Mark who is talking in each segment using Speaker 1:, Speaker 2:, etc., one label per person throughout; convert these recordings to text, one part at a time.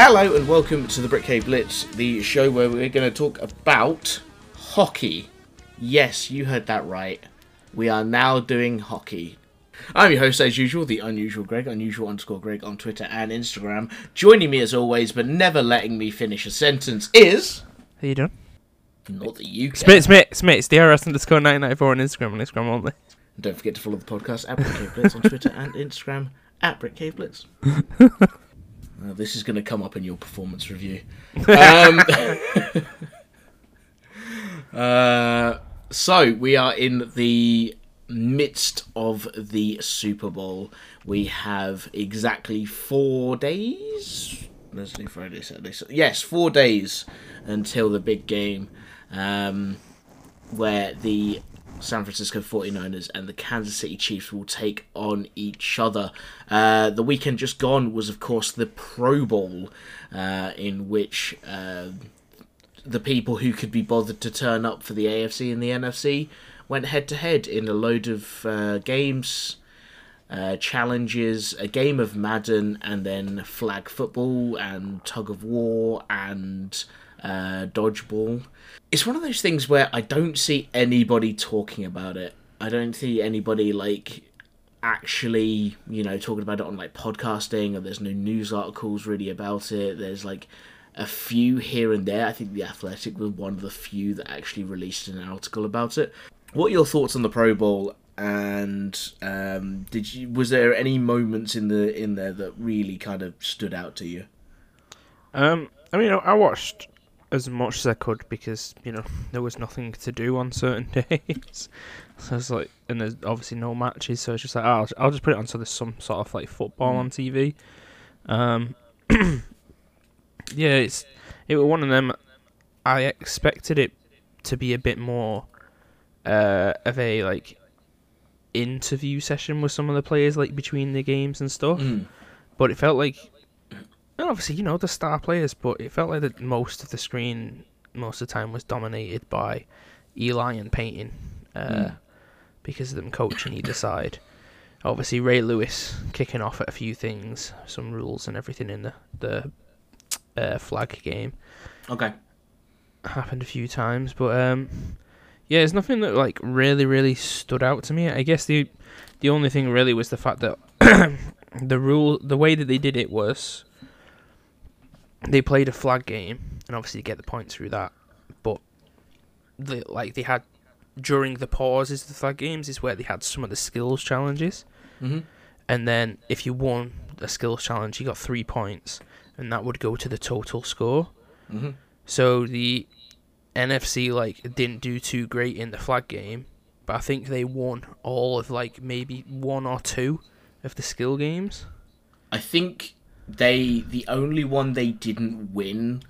Speaker 1: Hello and welcome to the Brit Cave Blitz, the show where we're going to talk about hockey. Yes, you heard that right. We are now doing hockey. I'm your host, as usual, the unusual Greg, unusual underscore Greg on Twitter and Instagram. Joining me as always, but never letting me finish a sentence, is
Speaker 2: How you doing?
Speaker 1: not that you.
Speaker 2: Smith, Smith, Smith, it's DRS underscore 994 on Instagram and Instagram only.
Speaker 1: And don't forget to follow the podcast at Brit Cave Blitz on Twitter and Instagram at Brit Cave Blitz. Uh, this is going to come up in your performance review. Um, uh, so we are in the midst of the Super Bowl. We have exactly four days. Thursday, Friday, Saturday. So, yes, four days until the big game, um, where the San Francisco 49ers and the Kansas City Chiefs will take on each other. Uh, the weekend just gone was, of course, the Pro Bowl, uh, in which uh, the people who could be bothered to turn up for the AFC and the NFC went head to head in a load of uh, games. Uh, challenges, a game of Madden, and then flag football and tug of war and uh, dodgeball. It's one of those things where I don't see anybody talking about it. I don't see anybody like actually, you know, talking about it on like podcasting, or there's no news articles really about it. There's like a few here and there. I think the Athletic was one of the few that actually released an article about it. What are your thoughts on the Pro Bowl? And um, did you was there any moments in the in there that really kind of stood out to you?
Speaker 2: Um, I mean, I watched as much as I could because, you know, there was nothing to do on certain days. so it's like, and there's obviously no matches, so it's just like, oh, I'll, I'll just put it on so there's some sort of like football on TV. Um, yeah, it's it was one of them. I expected it to be a bit more uh, of a like interview session with some of the players, like between the games and stuff. But it felt like, and obviously, you know, the star players, but it felt like that most of the screen, most of the time, was dominated by Eli and Peyton uh, because of them coaching either side. Obviously, Ray Lewis kicking off at a few things, some rules and everything in the the uh, flag game
Speaker 1: Okay.
Speaker 2: happened a few times, but um, yeah, there's nothing that like really, really stood out to me. I guess the the only thing really was the fact that the rule, the way that they did it was they played a flag game, and obviously you get the points through that, but the like they had during the pauses of the flag games is where they had some of the skills challenges,
Speaker 1: Mhm.
Speaker 2: and then if you won a skills challenge, you got three points, and that would go to the total score.
Speaker 1: Mhm.
Speaker 2: So the NFC like didn't do too great in the flag game, but I think they won all of like maybe one or two of the skill games.
Speaker 1: I think they the only one they didn't win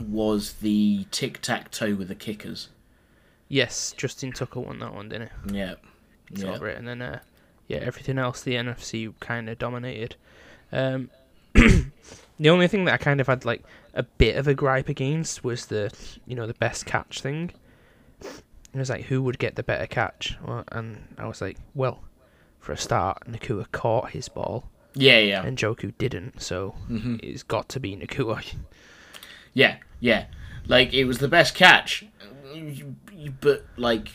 Speaker 1: was the tic tac toe with the kickers.
Speaker 2: Yes, Justin Tucker won that one, didn't he?
Speaker 1: Yeah. Yeah.
Speaker 2: over it, and then uh, yeah, everything else the NFC kind of dominated. Um, the only thing that I kind of had like a bit of a gripe against was the you know the best catch thing. It was like who would get the better catch, well, and I was like, well, for a start, Nacua caught his ball
Speaker 1: Yeah, yeah.
Speaker 2: and Njoku didn't, so
Speaker 1: Mm-hmm.
Speaker 2: it's got to be Nacua.
Speaker 1: Yeah, yeah. Like it was the best catch, but like,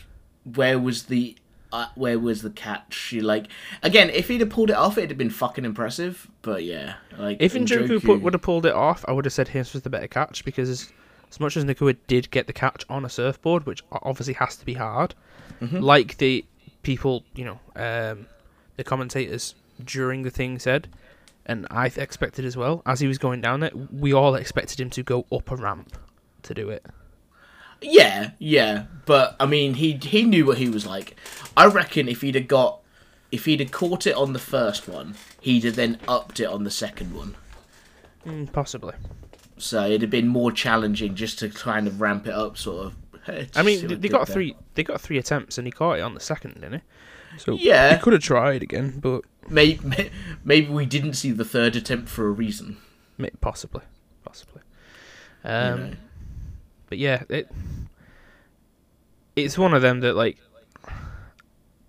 Speaker 1: where was the uh, where was the catch? Like again, if he'd have pulled it off, it'd have been fucking impressive. But yeah, like
Speaker 2: If Njoku
Speaker 1: Njoku-
Speaker 2: put, would have pulled it off, I would have said his was the better catch because as, as much as Nacua did get the catch on a surfboard, which obviously has to be hard,
Speaker 1: Mm-hmm.
Speaker 2: like the people, you know, um, the commentators during the thing said, and I expected as well, as he was going down it, we all expected him to go up a ramp to do it.
Speaker 1: Yeah, yeah, but I mean, he he knew what he was like. I reckon if he'd have got, if he'd have caught it on the first one, he'd have then upped it on the second one.
Speaker 2: Mm, possibly.
Speaker 1: So it'd have been more challenging just to kind of ramp it up, sort of.
Speaker 2: I mean, they, they got
Speaker 1: there.
Speaker 2: three. They got three attempts, and he caught it on the second, didn't he? So
Speaker 1: Yeah.
Speaker 2: he could have tried again, but
Speaker 1: Maybe, maybe we didn't see the third attempt for a reason.
Speaker 2: Possibly, possibly.
Speaker 1: you
Speaker 2: Um,
Speaker 1: know.
Speaker 2: but yeah, it it's one of them that like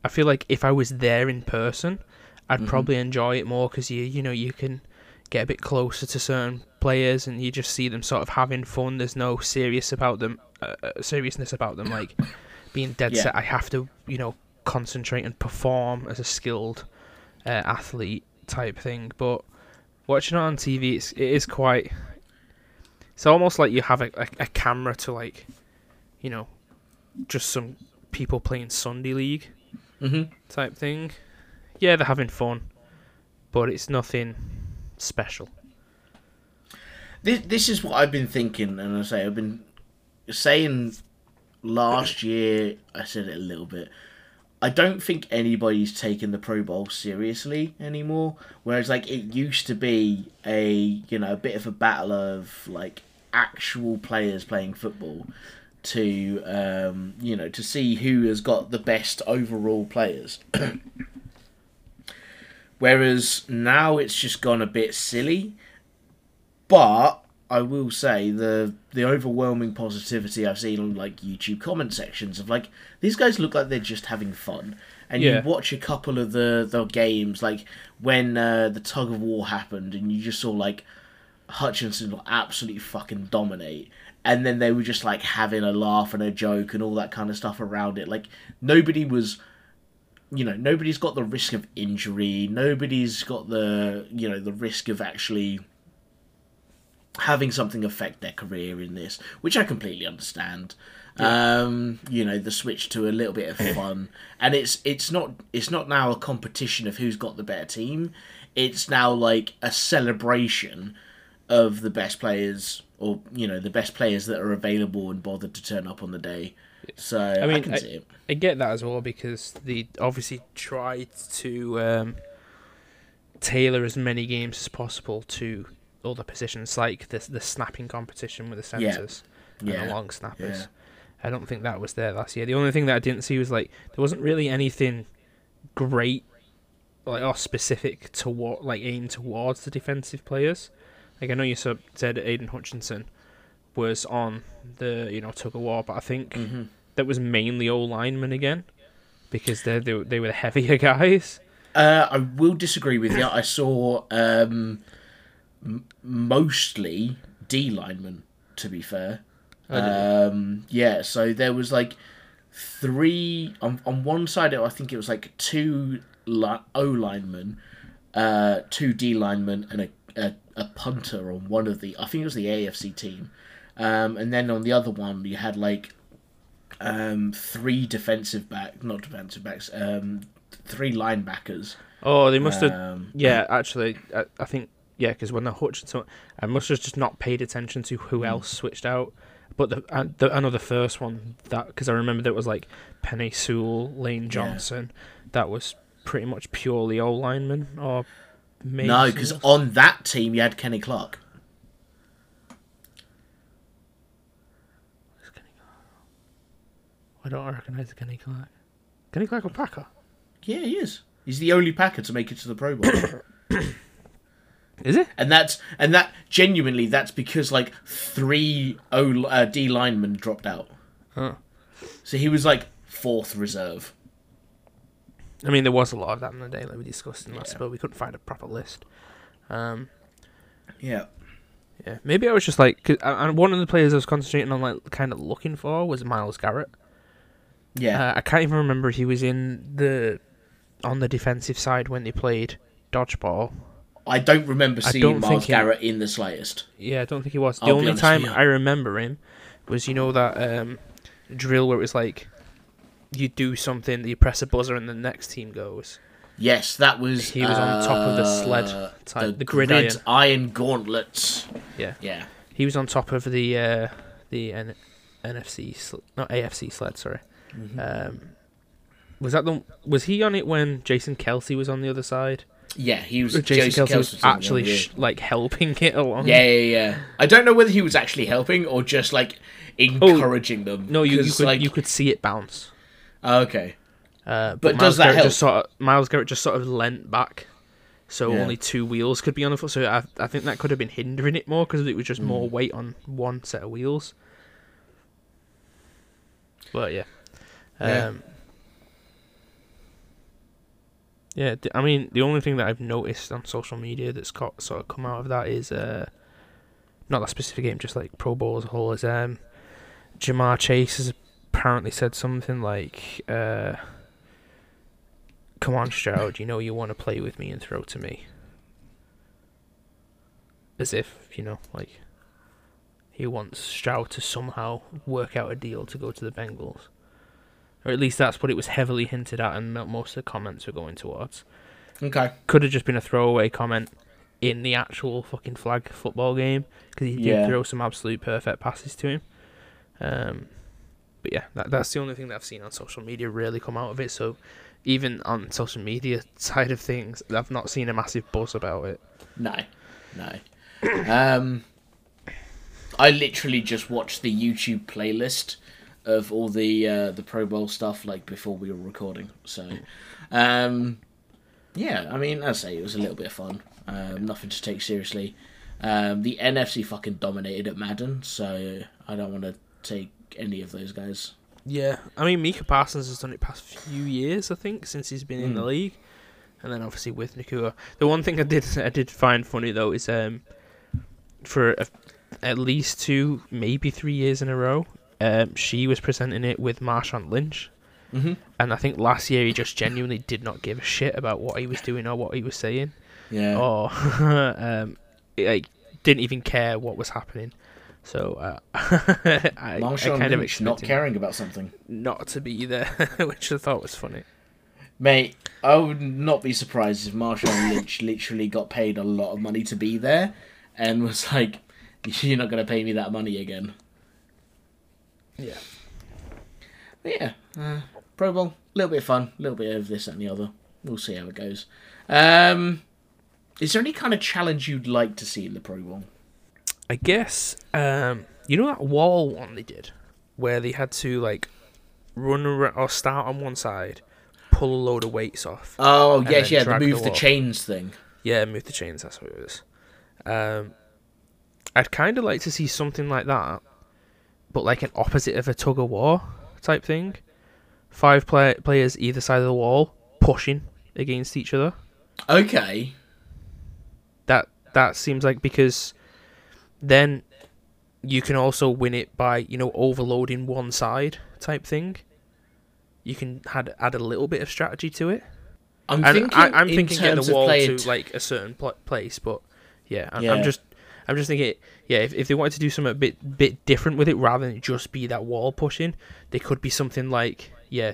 Speaker 2: I feel like if I was there in person, I'd
Speaker 1: Mhm.
Speaker 2: probably enjoy it more because you you know you can get a bit closer to certain players, and you just see them sort of having fun. There's no serious about them, uh, uh, seriousness about them, like being dead
Speaker 1: Yeah.
Speaker 2: set. I have to, you know, concentrate and perform as a skilled uh, athlete type thing. But watching it on TV, it's, it is quite. It's almost like you have a, a, a camera to like, you know, just some people playing Sunday League
Speaker 1: Mm-hmm.
Speaker 2: type thing. Yeah, they're having fun, but it's nothing special.
Speaker 1: This this is what I've been thinking, and I say I've been saying last year. I said it a little bit. I don't think anybody's taking the Pro Bowl seriously anymore. Whereas, like, it used to be a you know a bit of a battle of like actual players playing football to um, you know to see who has got the best overall players. Whereas now it's just gone a bit silly. But I will say the the overwhelming positivity I've seen on like YouTube comment sections of like these guys look like they're just having fun. And
Speaker 2: Yeah.
Speaker 1: you watch a couple of the the games like when uh, the tug of war happened and you just saw like Hutchinson absolutely fucking dominate. And then they were just like having a laugh and a joke and all that kind of stuff around it. Like nobody was you know nobody's got the risk of injury nobody's got the you know the risk of actually having something affect their career in this which i completely understand. Um you know the switch to a little bit of fun. And it's it's not it's not now a competition of who's got the better team. It's now like a celebration of the best players or you know the best players that are available and bothered to turn up on the day. So i,
Speaker 2: mean,
Speaker 1: can
Speaker 2: I-
Speaker 1: see it.
Speaker 2: I get that as well because they obviously tried to um, tailor as many games as possible to other positions, like the the snapping competition with the
Speaker 1: Yeah.
Speaker 2: centres and
Speaker 1: yeah
Speaker 2: the long snappers.
Speaker 1: yeah.
Speaker 2: I don't think that was there last year. The only thing that I didn't see was like there wasn't really anything great, like or specific toward like aimed towards the defensive players. Like I know you said Aidan Hutchinson was on the you know tug of war, but I think
Speaker 1: hmm
Speaker 2: that was mainly O linemen again because they they were- they were the heavier guys.
Speaker 1: Uh, I will disagree with you. I saw um, m- mostly D linemen, to be fair.
Speaker 2: Oh,
Speaker 1: Um, yeah, so there was like three on on one side. I think it was like two li- O linemen, uh, two D linemen, and a, a a punter on one of the. I think it was the AFC team, um, and then on the other one you had like um, three defensive back, not defensive backs, um, three linebackers.
Speaker 2: Oh, they must have.
Speaker 1: Um,
Speaker 2: Yeah, actually, I, I think yeah, because when the Hutchinson, I must have just not paid attention to who
Speaker 1: Hmm.
Speaker 2: else switched out. But the, uh, the I know the first one that because I remember that was like Penei Sewell, Lane Johnson. That was pretty much purely O lineman or maybe
Speaker 1: No, because on that team you had Kenny Clark.
Speaker 2: I don't recognize Kenny Clark. Kenny Clark a Packer?
Speaker 1: Yeah, he is. He's the only Packer to make it to the Pro Bowl,
Speaker 2: Is it?
Speaker 1: and that's and that genuinely that's because like three O uh, D linemen dropped out,
Speaker 2: Huh.
Speaker 1: so he was like fourth reserve.
Speaker 2: I mean, there was a lot of that in the day, like we discussed in last,
Speaker 1: Yeah.
Speaker 2: but we couldn't find a proper list. Um,
Speaker 1: Yeah,
Speaker 2: yeah, maybe I was just like, cause, and and one of the players I was concentrating on, like, kind of looking for was Myles Garrett.
Speaker 1: yeah.
Speaker 2: Uh, I can't even remember if he was in the on the defensive side when they played dodgeball.
Speaker 1: I don't remember seeing
Speaker 2: don't Myles he-
Speaker 1: Garrett in the slightest.
Speaker 2: Yeah, I don't think he was. The
Speaker 1: I'll
Speaker 2: only time. I remember him was, you know, that um, drill where it was like you do something, you press a buzzer, and the next team goes.
Speaker 1: Yes, that was.
Speaker 2: He was on top of the
Speaker 1: uh,
Speaker 2: sled type,
Speaker 1: the,
Speaker 2: the gridiron.
Speaker 1: iron gauntlets.
Speaker 2: Yeah.
Speaker 1: Yeah.
Speaker 2: He was on top of the uh, the N- NFC, sl- not AFC sled. Sorry.
Speaker 1: Mm-hmm.
Speaker 2: Um, was that the? Was he on it when Jason Kelce was on the other side?
Speaker 1: Yeah, he was.
Speaker 2: Jason,
Speaker 1: Jason
Speaker 2: Kelce was actually sh- like helping it along.
Speaker 1: Yeah, yeah, yeah. I don't know whether he was actually helping or just like encouraging them.
Speaker 2: Oh, No, you, you could
Speaker 1: like,
Speaker 2: you could see it bounce.
Speaker 1: Oh, okay.
Speaker 2: Uh,
Speaker 1: But
Speaker 2: Myles
Speaker 1: does that
Speaker 2: Garrett
Speaker 1: help?
Speaker 2: Just sort of, Myles Garrett just sort of leant back, so
Speaker 1: Yeah.
Speaker 2: only two wheels could be on the foot. So I, I think that could have been hindering it more because it was just
Speaker 1: Hmm.
Speaker 2: more weight on one set of wheels. But yeah,
Speaker 1: Yeah.
Speaker 2: um, yeah. D- I mean, the only thing that I've noticed on social media that's got, sort of come out of that is uh, not that specific game, just like Pro Bowl as a whole, is um, Ja'Marr Chase has apparently said something like, uh, "Come on, Stroud, you know you want to play with me and throw to me." As if you know, like he wants Stroud to somehow work out a deal to go to the Bengals, or at least that's what it was heavily hinted at, and most of the comments were going towards.
Speaker 1: Okay.
Speaker 2: Could have just been a throwaway comment in the actual fucking flag football game because he did
Speaker 1: Yeah.
Speaker 2: throw some absolute perfect passes to him. Um, but yeah, that, that's the only thing that I've seen on social media really come out of it. So even on social media side of things, I've not seen a massive buzz about it.
Speaker 1: No, no. um, I literally just watched the YouTube playlist of all the uh, the Pro Bowl stuff like before we were recording. So, um, yeah, I mean, I say, it was a little bit of fun. Um, nothing to take seriously. Um, the NFC fucking dominated at Madden, so I don't want to take any of those guys.
Speaker 2: Yeah, I mean Micah Parsons has done it past few years, I think, since he's been in the
Speaker 1: Mm.
Speaker 2: league, and then obviously with Nacua. The one thing I did I did find funny though is um for a, at least two, maybe three years in a row, um she was presenting it with Marshawn Lynch,
Speaker 1: Mm-hmm.
Speaker 2: and I think last year he just genuinely did not give a shit about what he was doing or what he was saying,
Speaker 1: Yeah.
Speaker 2: or um like didn't even care what was happening. So uh, I, I
Speaker 1: Marshawn
Speaker 2: kind of
Speaker 1: Lynch not caring about something.
Speaker 2: not to be there, which I thought was funny.
Speaker 1: Mate, I would not be surprised if Marshawn Lynch literally got paid a lot of money to be there and was like, You're not going to pay me that money again.
Speaker 2: Yeah.
Speaker 1: But yeah, uh, Pro Bowl, a little bit of fun, a little bit of this and the other. We'll see how it goes. Um, is there any kind of challenge you'd like to see in the Pro Bowl?
Speaker 2: I guess um, you know that wall one they did, where they had to like run ar- or start on one side, pull a load of weights off.
Speaker 1: Oh,
Speaker 2: And
Speaker 1: yes, yeah, the
Speaker 2: drag the
Speaker 1: move the chains thing.
Speaker 2: Yeah, move the chains. That's what it was. Um, I'd kind of like to see something like that, but like an opposite of a tug of war type thing. Five play- players either side of the wall pushing against each other.
Speaker 1: Okay.
Speaker 2: That that seems like because then you can also win it by you know overloading one side type thing. You can add add a little bit of strategy to it.
Speaker 1: I'm
Speaker 2: And
Speaker 1: thinking,
Speaker 2: I, I'm
Speaker 1: in
Speaker 2: thinking getting the wall to like a certain pl- place, but yeah, I'm,
Speaker 1: Yeah.
Speaker 2: I'm just I'm just thinking yeah if if they wanted to do something a bit bit different with it rather than just be that wall pushing, they could be something like yeah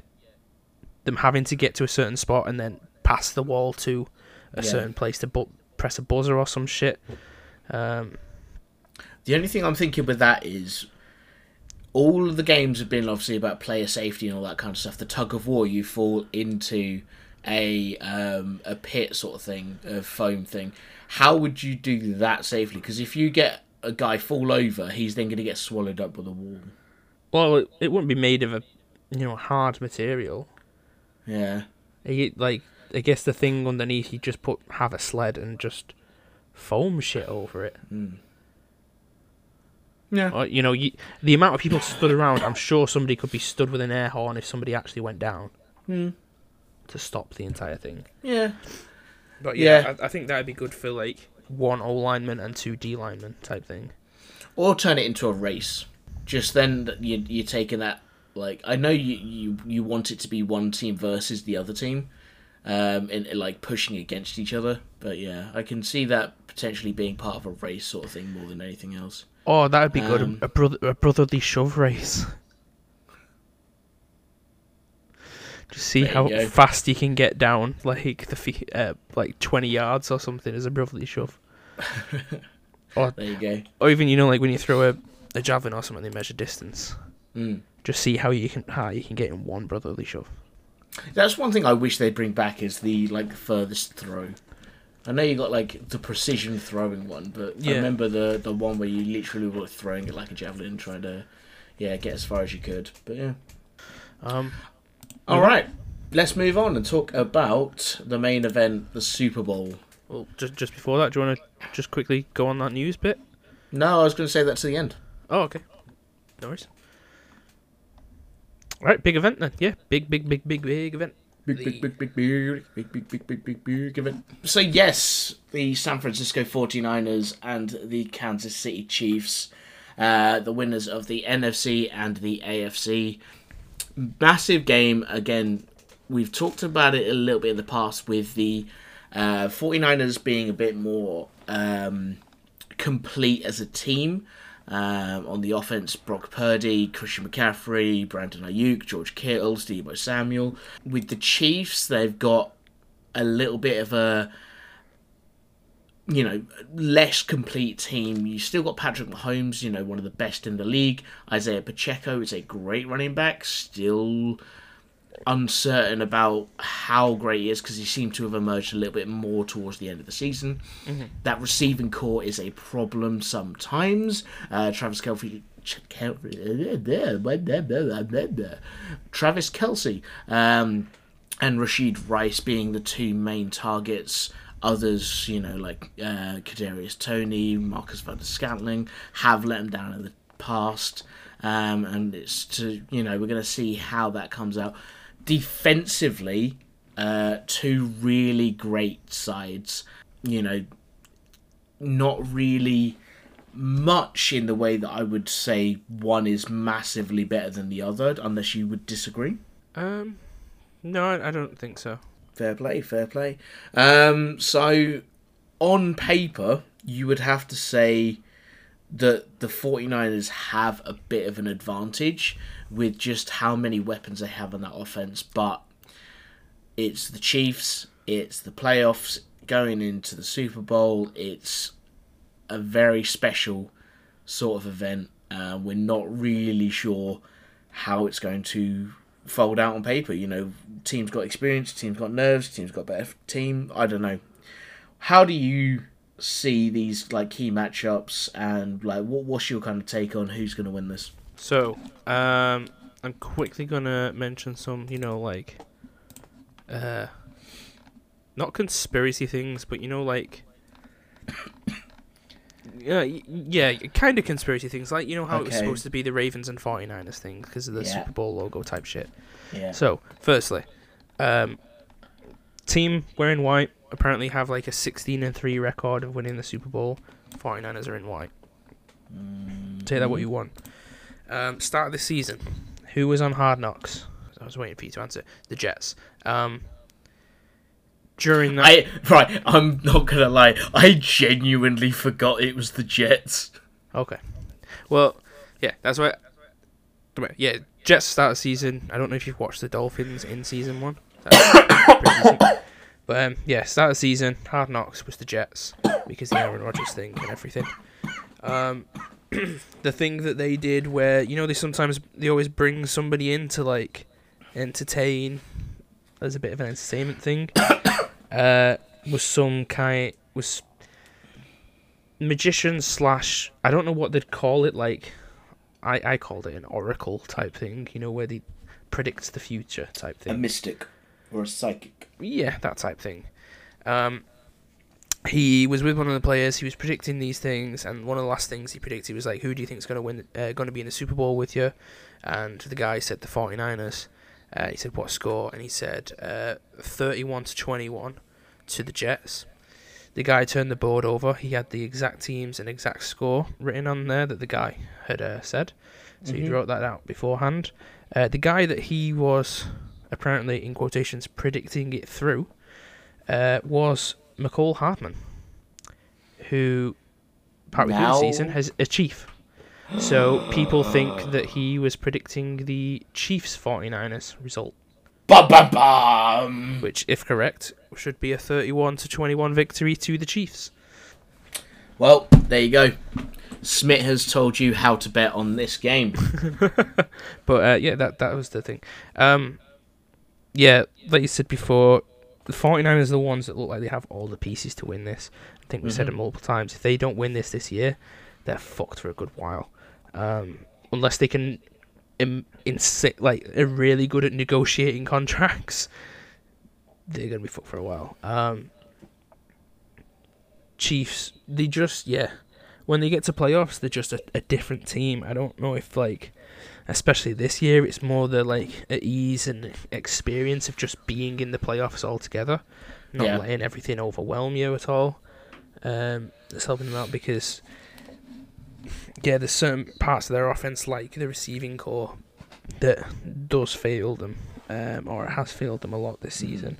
Speaker 2: them having to get to a certain spot and then pass the wall to a
Speaker 1: Yeah.
Speaker 2: certain place to bu- press a buzzer or some shit. Um,
Speaker 1: The only thing I'm thinking with that is all of the games have been obviously about player safety and all that kind of stuff. The tug of war, you fall into a um, a pit sort of thing, a foam thing. How would you do that safely? Because if you get a guy fall over, he's then going to get swallowed up by the wall.
Speaker 2: well, it, it wouldn't be made of a you know hard material.
Speaker 1: Yeah.
Speaker 2: It, like I guess the thing underneath, you just put have a sled and just foam shit over it.
Speaker 1: Yeah.
Speaker 2: Or, you know, you, the amount of people stood around, I'm sure somebody could be stood with an air horn if somebody actually went down
Speaker 1: Hmm.
Speaker 2: To stop the entire thing.
Speaker 1: Yeah.
Speaker 2: But
Speaker 1: yeah,
Speaker 2: yeah, I, I think that'd be good for like one O lineman and two D lineman type thing.
Speaker 1: Or turn it into a race. Just then you you're taking that like I know you you you want it to be one team versus the other team, um, and, and, like pushing against each other. But yeah, I can see that potentially being part of a race sort of thing more than anything else.
Speaker 2: Oh, that'd be good.
Speaker 1: Um,
Speaker 2: A, brother, a brotherly shove race. Just see
Speaker 1: There
Speaker 2: how fast you can get down, like the feet, uh, like twenty yards or something as a brotherly shove.
Speaker 1: There you go.
Speaker 2: Or even you know, like when you throw a, a javelin or something, they measure distance.
Speaker 1: Mm.
Speaker 2: Just see how you can how you can get in one brotherly shove.
Speaker 1: That's one thing I wish they'd bring back is the like furthest throw. I know you got like the precision throwing one, but I remember the the one where you literally were throwing it like a javelin, trying to yeah get as far as you could. But yeah.
Speaker 2: Um,
Speaker 1: All right, let's move on and talk about the main event, the Super Bowl.
Speaker 2: well, just just before that, do you want to just quickly go on that news bit?
Speaker 1: No, I was going to say that to the end.
Speaker 2: Oh, okay. No worries. Right, big event then. Yeah, big, big, big, big, big event.
Speaker 1: Big, big, big, big, big, big, big, big, big, big, big, give it. So yes, the San Francisco 49ers and the Kansas City Chiefs, uh, the winners of the NFC and the AFC. Massive game again. We've talked about it a little bit in the past with the uh, 49ers being a bit more um, complete as a team. Um, on the offense, Brock Purdy, Christian McCaffrey, Brandon Aiyuk, George Kittle, Deebo Samuel. With the Chiefs, they've got a little bit of a you know, less complete team. You still got Patrick Mahomes, you know, one of the best in the league. Isaiah Pacheco is a great running back, still uncertain about how great he is because he seemed to have emerged a little bit more towards the end of the season.
Speaker 2: Mm-hmm.
Speaker 1: That receiving core is a problem sometimes. Uh, Travis Kelce. Travis Kelce um, and Rashee Rice being the two main targets. Others, you know, like uh, Kadarius Toney, Marcus Van der Scantling, have let him down in the past, um, and it's to you know we're going to see how that comes out defensively, uh, two really great sides. You know, not really much in the way that I would say one is massively better than the other, unless you would disagree.
Speaker 2: Um, no, I, I don't think so.
Speaker 1: Fair play, fair play. Um, so, on paper, you would have to say that the 49ers have a bit of an advantage with just how many weapons they have on that offense, but it's the Chiefs, it's the playoffs going into the Super Bowl, it's a very special sort of event. Uh, we're not really sure how it's going to fold out on paper. You know, teams got experience, teams got nerves, teams got better team. I don't know. How do you see these like key matchups and like what what's your kind of take on who's going to win this?
Speaker 2: So, um, I'm quickly gonna mention some, you know, like, uh, not conspiracy things, but you know, like, yeah, yeah, kind of conspiracy things, like you know how it was supposed to be the Ravens and 49ers thing because of the
Speaker 1: Yeah.
Speaker 2: Super Bowl logo type shit.
Speaker 1: Yeah.
Speaker 2: So, firstly, um, team wearing white apparently have like a 16 and 3 record of winning the Super Bowl. 49ers are in white. Take that what you want. Um, start of the season, who was on Hard Knocks? I was waiting for you to answer. The Jets. Um, during that,
Speaker 1: I right, I'm not gonna lie. I genuinely forgot it was the Jets.
Speaker 2: okay. Well, yeah, that's why. Yeah, Jets start of season. I don't know if you've watched the Dolphins in season one. That's pretty decent. But um, yeah, start of season. Hard Knocks was the Jets because the Aaron Rodgers thing and everything. Um, the thing that they did where you know they sometimes they always bring somebody in to like entertain as a bit of an entertainment thing uh was some kind was magician slash I don't know what they'd call it like I I called it an oracle type thing you know where they predict the future type thing A
Speaker 1: mystic or a psychic.
Speaker 2: yeah, that type thing. Um, he was with one of the players. He was predicting these things, and one of the last things he predicted he was like, "Who do you think is going to win? Uh, going to be in the Super Bowl with you?" And the guy said the 49ers. Uh, he said what score? And he said uh, 31 to 21 to the Jets. The guy turned the board over. He had the exact teams and exact score written on there that the guy had uh, said. So he
Speaker 1: Mhm.
Speaker 2: wrote that out beforehand. Uh, the guy that he was apparently in quotations predicting it through uh, was Mecole Hardman, who partway of the season has a chief. So people think that he was predicting the Chiefs 49ers result,
Speaker 1: Bum bum bum.
Speaker 2: which, if correct, should be a 31 to 21 victory to the Chiefs.
Speaker 1: Well, there you go. Smith has told you how to bet on this game.
Speaker 2: But uh, yeah, that that was the thing. Um, yeah, like you said before, the 49ers are the ones that look like they have all the pieces to win this. I think we said it multiple times. If they don't win this this year, they're fucked for a good while. Um, unless they can, Im- insi- like, are really good at negotiating contracts, they're gonna be fucked for a while. Um, Chiefs, they just yeah, when they get to playoffs, they're just a, a different team. I don't know if like especially this year, it's more the like at ease and experience of just being in the playoffs altogether, not
Speaker 1: Yeah.
Speaker 2: letting everything overwhelm you at all. Um, that's helping them out because yeah, there's certain parts of their offense, like the receiving core, that does fail them, um, or it has failed them a lot this season.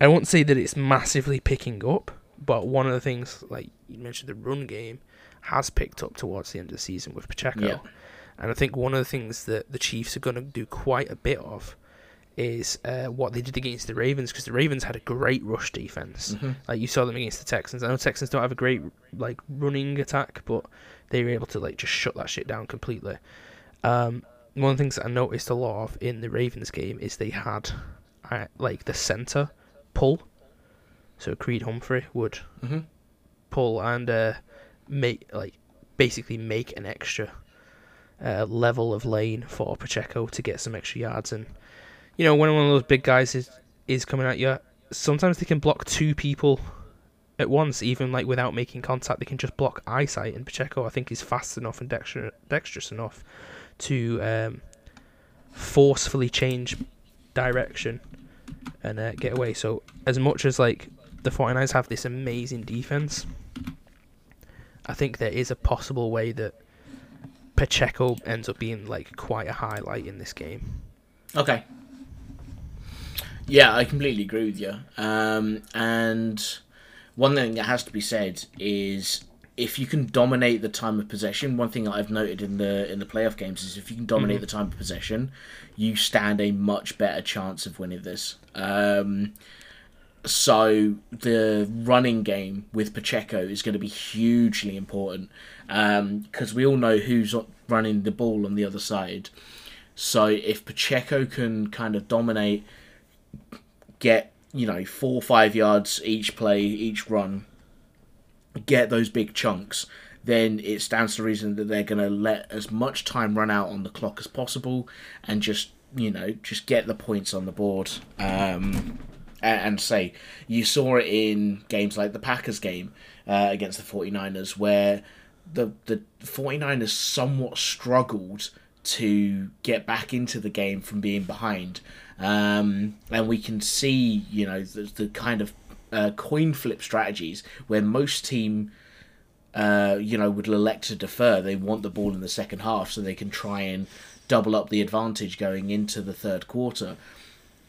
Speaker 2: I won't say that it's massively picking up, but one of the things, like you mentioned, the run game has picked up towards the end of the season with Pacheco.
Speaker 1: Yeah.
Speaker 2: And I think one of the things that the Chiefs are going to do quite a bit of is uh, what they did against the Ravens, because the Ravens had a great rush defense.
Speaker 1: Mhm.
Speaker 2: Like you saw them against the Texans. I know Texans don't have a great like running attack, but they were able to like just shut that shit down completely. Um, one of the things that I noticed a lot of in the Ravens game is they had uh, like the center pull. So Creed Humphrey would
Speaker 1: Mhm.
Speaker 2: pull and uh, make like basically make an extra uh, level of lane for Pacheco to get some extra yards. And you know when one of those big guys is is coming at you, sometimes they can block two people at once, even like without making contact. They can just block eyesight. And Pacheco, I think, is fast enough and dexter- dexterous enough to um, forcefully change direction and uh, get away. So as much as like the 49ers have this amazing defense, I think there is a possible way that Pacheco ends up being like quite a highlight in this game.
Speaker 1: Okay. Yeah, I completely agree with you. Um, and one thing that has to be said is if you can dominate the time of possession, one thing that I've noted in the in the playoff games is if you can dominate the time of possession, you stand a much better chance of winning this. Um, so the running game with Pacheco is going to be hugely important because we all know who's running the ball on the other side. So if Pacheco can kind of dominate, get you know four five yards each play, each run, get those big chunks, then it stands to reason that they're going to let as much time run out on the clock as possible, and just you know just get the points on the board. Um, and, and say you saw it in games like the Packers game uh, against the 49ers where the the 49ers somewhat struggled to get back into the game from being behind. Um, and we can see, you know, the, the kind of uh, coin flip strategies where most team, uh, you know, would elect to defer. They want the ball in the second half so they can try and double up the advantage going into the third quarter.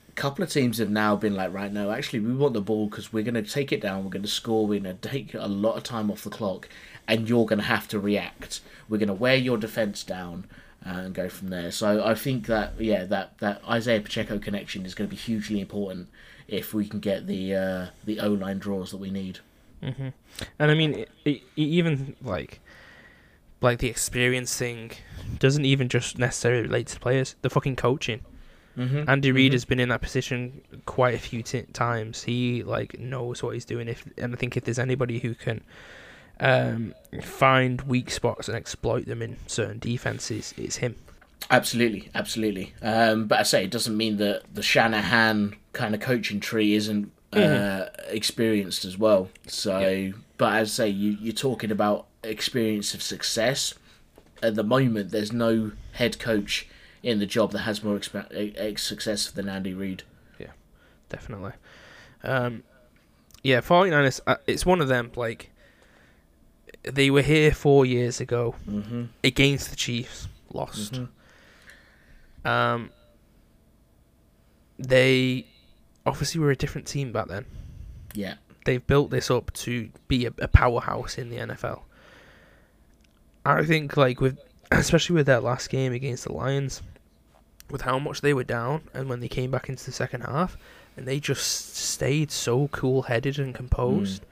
Speaker 1: A couple of teams have now been like, right, no, actually, we want the ball because we're going to take it down. We're going to score. We're going to take a lot of time off the clock, and you're going to have to react. We're going to wear your defense down and go from there. So I think that yeah, that that Isaiah Pacheco connection is going to be hugely important if we can get the uh, the O line draws that we need.
Speaker 2: Mm-hmm. And I mean, it, it, even like like the experience thing doesn't even just necessarily relate to players. The fucking coaching.
Speaker 1: Mm-hmm.
Speaker 2: Andy Reid has been in that position quite a few t- times. He like knows what he's doing. If and I think if there's anybody who can um, find weak spots and exploit them in certain defenses, it's him.
Speaker 1: Absolutely, absolutely. Um, but I say it doesn't mean that the Shanahan kind of coaching tree isn't uh, experienced as well. So, but as I say, you, you're talking about experience of success. At the moment, there's no head coach in the job that has more exp- success than Andy Reid.
Speaker 2: Yeah, definitely. Um, yeah, 49ers, uh, it's one of them, like, they were here four years ago
Speaker 1: Mm-hmm.
Speaker 2: against the Chiefs, lost.
Speaker 1: Mhm.
Speaker 2: Um, they obviously were a different team back then.
Speaker 1: Yeah.
Speaker 2: They've built this up to be a, a powerhouse in the NFL. I think, like with especially with that last game against the Lions, with how much they were down, and when they came back into the second half, and they just stayed so cool-headed and composed,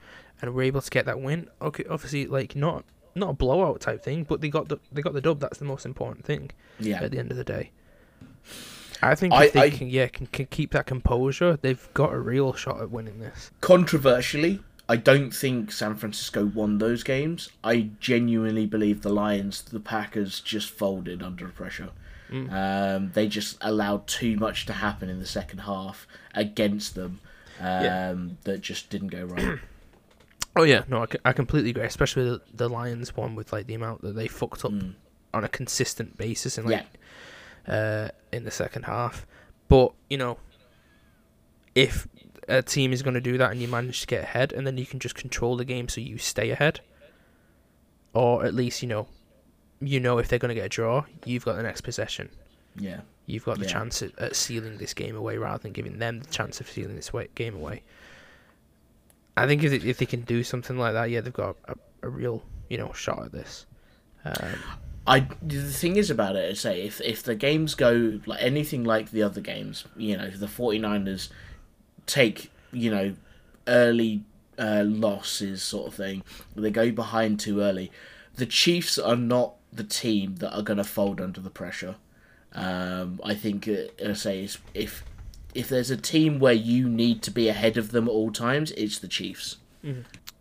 Speaker 2: and we were able to get that win. Okay, obviously, like not not a blowout type thing, but they got the they got the dub. That's the most important thing
Speaker 1: Yeah.
Speaker 2: at the end of the day. I think
Speaker 1: I-
Speaker 2: if they
Speaker 1: I-
Speaker 2: can, yeah, can, can keep that composure, they've got a real shot at winning this.
Speaker 1: Controversially, I don't think San Francisco won those games. I genuinely believe the Lions, the Packers, just folded under pressure. Um, they just allowed too much to happen in the second half against them um,
Speaker 2: Yeah.
Speaker 1: that just didn't go right.
Speaker 2: Oh yeah, no, I completely agree. Especially the, the Lions one with like the amount that they fucked up
Speaker 1: Mm.
Speaker 2: on a consistent basis in like uh, in the second half. But you know, if a team is going to do that and you manage to get ahead, and then you can just control the game so you stay ahead, or at least you know, you know if they're going to get a draw, you've got the next possession.
Speaker 1: Yeah.
Speaker 2: You've got the
Speaker 1: Yeah.
Speaker 2: chance at, at sealing this game away rather than giving them the chance of sealing this way, game away. I think if they, if they can do something like that, yeah, they've got a, a real you know shot at this. Um,
Speaker 1: I the thing is about it is say if if the games go like anything like the other games, you know, the 49ers take, you know, early uh, losses sort of thing, they go behind too early. The Chiefs are not the team that are going to fold under the pressure. Um, I think uh, I say if if there's a team where you need to be ahead of them at all times, it's the Chiefs.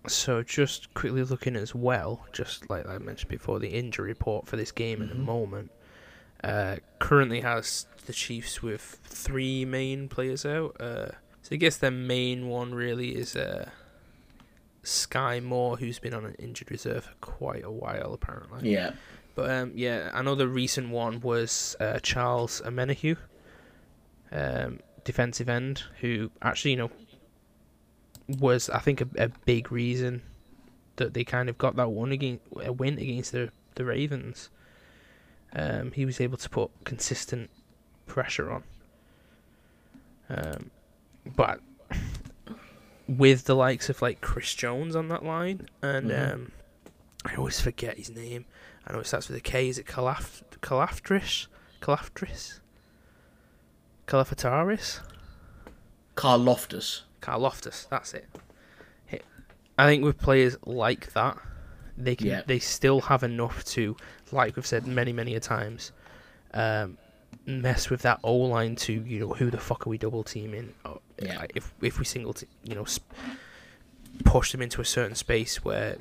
Speaker 2: So just quickly looking as well, just like I mentioned before, the injury report for this game at the moment uh, currently has the Chiefs with three main players out. Uh, so I guess their main one really is uh, Skyy Moore, who's been on an injured reserve for quite a while apparently.
Speaker 1: Yeah,
Speaker 2: But um, yeah, the recent one was uh, Charles Omenihu, um, defensive end, who actually you know was I think a, a big reason that they kind of got that one against a win against the the Ravens. Um, he was able to put consistent pressure on. Um, but with the likes of like Chris Jones on that line, and
Speaker 1: Mhm.
Speaker 2: um, I always forget his name. I know it starts with a K. Is it Calaf Calaftris? Calaftris? Calafataris?
Speaker 1: Karlaftis.
Speaker 2: Carl Loftus, that's it. I think with players like that, they can
Speaker 1: Yeah.
Speaker 2: they still have enough to, like we've said many many a times, um, mess with that O line to you know who the fuck are we double teaming? Or,
Speaker 1: Yeah.
Speaker 2: like, if if we single te- you know sp- push them into a certain space where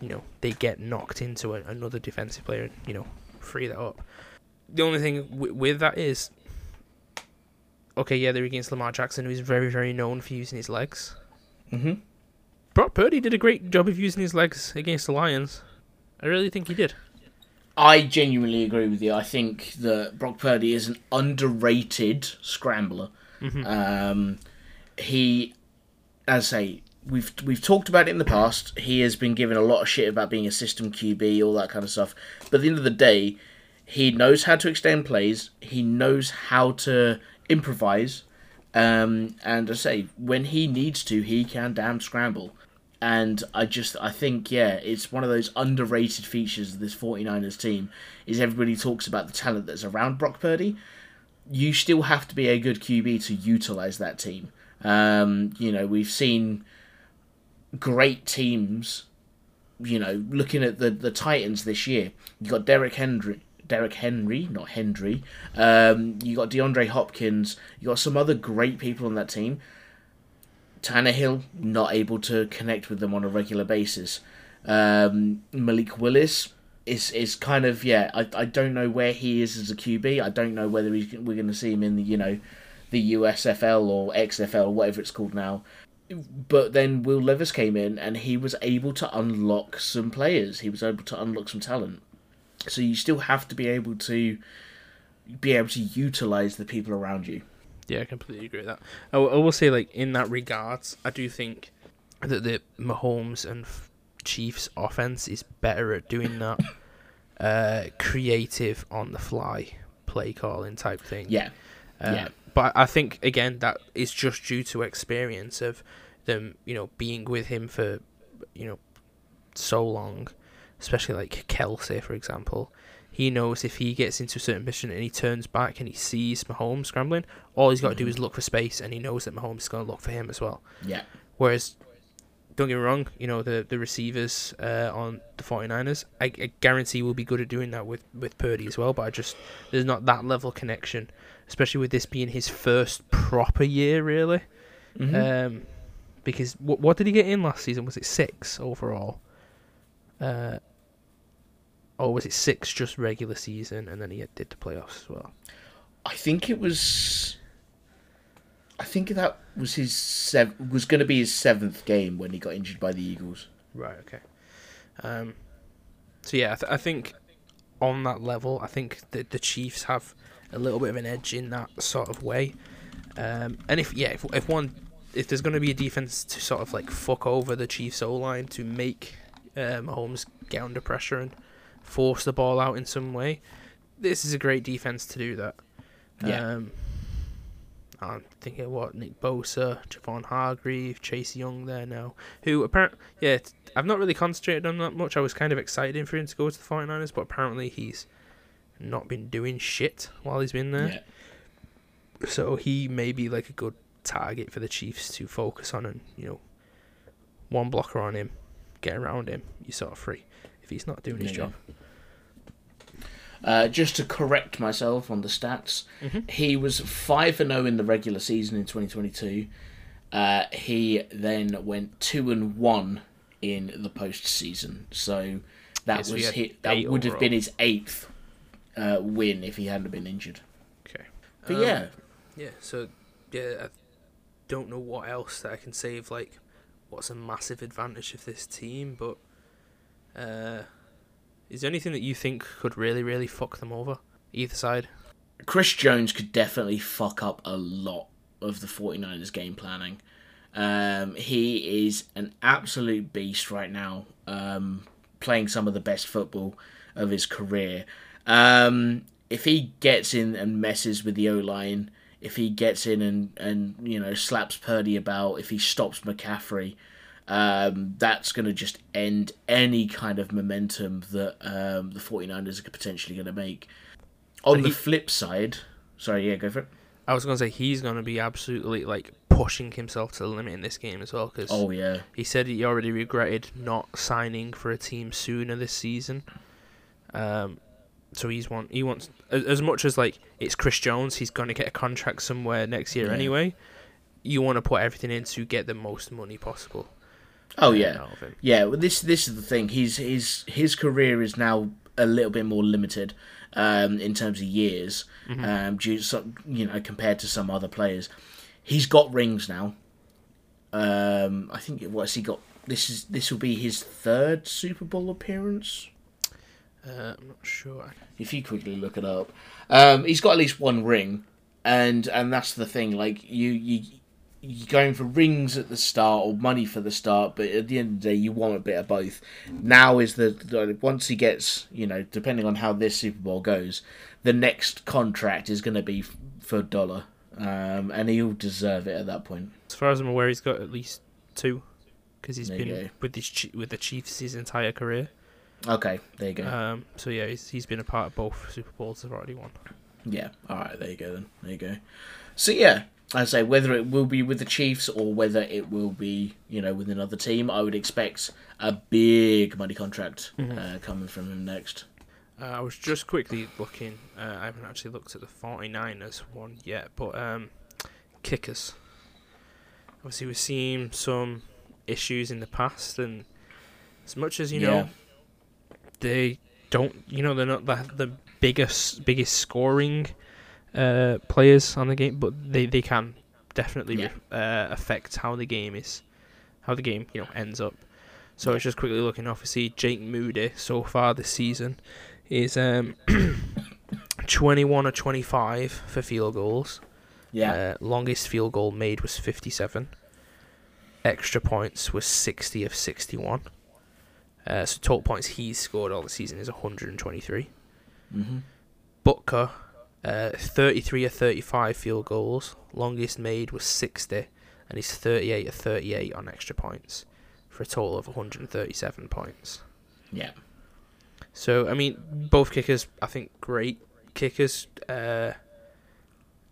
Speaker 2: you know they get knocked into a, another defensive player and you know free that up. The only thing w- with that is okay, yeah, they're against Lamar Jackson, who's very, very known for using his legs.
Speaker 1: Mm-hmm.
Speaker 2: Brock Purdy did a great job of using his legs against the Lions. I really think he did.
Speaker 1: I genuinely agree with you. I think that Brock Purdy is an underrated scrambler. Um, he, as I say, we've we've talked about it in the past. He has been given a lot of shit about being a system QB, all that kind of stuff. But at the end of the day, he knows how to extend plays. He knows how to improvise. Um, and I say, when he needs to, he can damn scramble. And I just, I think, yeah, it's one of those underrated features of this 49ers team is everybody talks about the talent that's around Brock Purdy. You still have to be a good QB to utilize that team. Um, you know, we've seen great teams, you know, looking at the, the Titans this year. You got Derrick Henry, Derrick Henry, not Hendry. Um, you got DeAndre Hopkins. You got some other great people on that team. Tannehill not able to connect with them on a regular basis. Um, Malik Willis is is kind of yeah. I, I don't know where he is as a QB. I don't know whether he's, we're going to see him in the you know the USFL or XFL whatever it's called now. But then Will Levis came in and he was able to unlock some players. He was able to unlock some talent. So you still have to be able to be able to utilize the people around you.
Speaker 2: Yeah, I completely agree with that. I, will- I will say, like in that regards, I do think that the Mahomes and Chiefs offense is better at doing that uh, creative on the fly play calling type thing.
Speaker 1: Yeah.
Speaker 2: Uh,
Speaker 1: Yeah.
Speaker 2: But I think again that is just due to experience of them, you know, being with him for, you know, so long, especially like Kelce, for example. He knows if he gets into a certain position and he turns back and he sees Mahomes scrambling, all he's got to do is look for space, and he knows that Mahomes is going to look for him as well.
Speaker 1: Yeah.
Speaker 2: Whereas, don't get me wrong, you know, the, the receivers uh, on the 49ers, I, I guarantee will be good at doing that with, with Purdy as well, but I just, there's not that level of connection, especially with this being his first proper year, really.
Speaker 1: Mhm.
Speaker 2: Um, because what, what did he get in last season? Was it six overall? Uh, or was it six just regular season and then he did the playoffs as well?
Speaker 1: I think it was. I think that was his sev- was going to be his seventh game when he got injured by the Eagles.
Speaker 2: Right. Okay. Um. So yeah, I, th- I think on that level. I think that the Chiefs have a little bit of an edge in that sort of way. Um, and if yeah, if, if one if there's going to be a defense to sort of like fuck over the Chiefs O line to make uh, Mahomes get under pressure and force the ball out in some way, this is a great defense to do that.
Speaker 1: Yeah.
Speaker 2: Um, I'm thinking of what Nick Bosa, Javon Hargrave, Chase Young there now, who apparently, yeah, I've not really concentrated on that much. I was kind of excited for him to go to the 49ers, but apparently he's not been doing shit while he's been there.
Speaker 1: Yeah.
Speaker 2: So he may be like a good target for the Chiefs to focus on and, you know, one blocker on him, get around him, you're sort of free if he's not doing his
Speaker 1: Yeah.
Speaker 2: job.
Speaker 1: Uh, just to correct myself on the stats,
Speaker 2: Mhm.
Speaker 1: he was five and zero in the regular season in 2022. Uh, he then went two and one in the postseason. So that
Speaker 2: he
Speaker 1: was hit, that would have been his eighth uh, win if he hadn't been injured.
Speaker 2: Okay.
Speaker 1: But
Speaker 2: Um,
Speaker 1: yeah,
Speaker 2: Yeah, so yeah, I don't know what else that I can say of like what's a massive advantage of this team, but uh, is there anything that you think could really, really fuck them over? Either side.
Speaker 1: Chris Jones could definitely fuck up a lot of the 49ers game planning. Um, he is an absolute beast right now, um, playing some of the best football of his career. Um, if he gets in and messes with the O line, if he gets in and, and you know slaps Purdy about, if he stops McCaffrey, um, that's going to just end any kind of momentum that um, the 49ers are potentially going to make. On
Speaker 2: And
Speaker 1: the flip side, sorry, yeah, go for it.
Speaker 2: I was gonna say he's gonna be absolutely like pushing himself to the limit in this game as well because
Speaker 1: Oh yeah,
Speaker 2: he said he already regretted not signing for a team sooner this season. Um, so he's want he wants as, as much as like it's Chris Jones, he's gonna get a contract somewhere next year
Speaker 1: Yeah.
Speaker 2: anyway. You want to put everything in to get the most money possible.
Speaker 1: oh yeah,
Speaker 2: out of him.
Speaker 1: yeah. Well, this this is the thing. He's his his career is now a little bit more limited um, in terms of years,
Speaker 2: Mm-hmm.
Speaker 1: um, due to some, you know compared to some other players. He's got rings now. Um, I think what's he got? This is this will be his third Super Bowl appearance.
Speaker 2: Uh, I'm not sure.
Speaker 1: if you quickly look it up. Um, he's got at least one ring, and and that's the thing. Like you you you're going for rings at the start or money for the start, but at the end of the day, you want a bit of both. Now is the, the once he gets you know depending on how this Super Bowl goes, the next contract is going to be for dollar, um, and he'll deserve it at that point.
Speaker 2: As far as I'm aware, he's got at least two because he's
Speaker 1: There
Speaker 2: been with his with the Chiefs his entire career.
Speaker 1: Okay, there you go.
Speaker 2: Um, so yeah, he's, he's been a part of both Super Bowls. They've already won.
Speaker 1: Yeah. All right. There you go. Then there you go. So yeah, I say whether it will be with the Chiefs or whether it will be you know with another team, I would expect a big money contract uh, coming from him next.
Speaker 2: Uh, I was just quickly looking. Uh, I haven't actually looked at the 49ers one yet, but um, kickers. Obviously, we've seen some issues in the past, and as much as you
Speaker 1: Yeah.
Speaker 2: know, they don't. You know, they're not the the biggest biggest scoring uh, players on the game, but they they can definitely
Speaker 1: Yeah.
Speaker 2: uh, affect how the game is, how the game you know ends up. So I was just quickly looking. Obviously, Jake Moody so far this season is um, 21 or 25 for field goals.
Speaker 1: Yeah.
Speaker 2: Uh, longest field goal made was 57. Extra points was 60 of 61. Uh, so total points he's scored all the season is 123.
Speaker 1: hmm
Speaker 2: Butker, uh, 33 or 35 field goals. Longest made was 60, and he's 38 or 38 on extra points, for a total of 137 points.
Speaker 1: Yeah.
Speaker 2: So I mean, both kickers, I think, great kickers. Uh,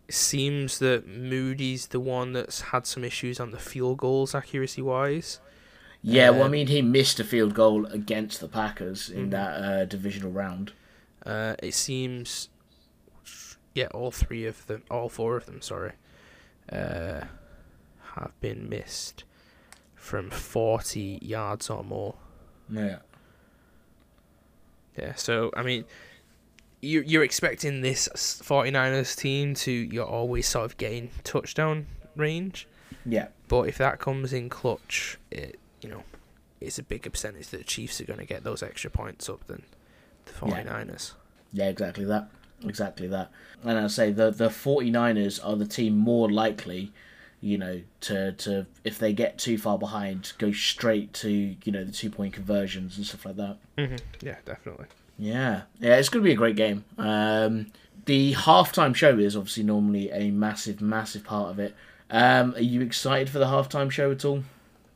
Speaker 2: seems that Moody's the one that's had some issues on the field goals accuracy wise.
Speaker 1: Yeah. well, I
Speaker 2: Um,
Speaker 1: mean, he missed a field goal against the Packers in
Speaker 2: Mhm.
Speaker 1: that uh, divisional round.
Speaker 2: Uh, it seems, yeah, all three of them, all four of them, sorry, uh, have been missed from forty yards or more.
Speaker 1: Yeah.
Speaker 2: Yeah, so I mean, you you're expecting this 49ers team to you're always sort of getting touchdown range,
Speaker 1: Yeah.
Speaker 2: but if that comes in clutch, it you know, it's a bigger percentage that the Chiefs are going to get those extra points up than the 49ers.
Speaker 1: Yeah, exactly that. Exactly that. And I say the the 49ers are the team more likely, you know, to to if they get too far behind, go straight to you know the two point conversions and stuff like that.
Speaker 2: hmm Yeah, definitely.
Speaker 1: Yeah, yeah, it's going to be a great game. Um, the halftime show is obviously normally a massive, massive part of it. Um, are you excited for the halftime show at all?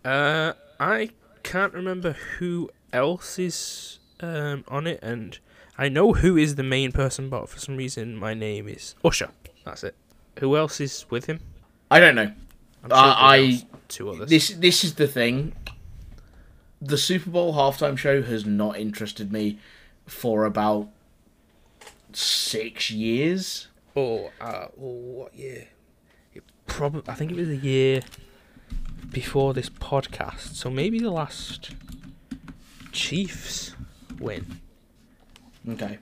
Speaker 2: Uh, I can't remember who else is um, on it, and I know who is the main person, but for some reason my name is Usher. That's it. Who else is with him?
Speaker 1: I don't know.
Speaker 2: I'm
Speaker 1: Uh, I-
Speaker 2: two others.
Speaker 1: This this is the thing. The Super Bowl halftime show has not interested me for about six years.
Speaker 2: Oh, uh, oh, what year? It probably. I think it was a year before this podcast, so maybe the last Chiefs win.
Speaker 1: Okay.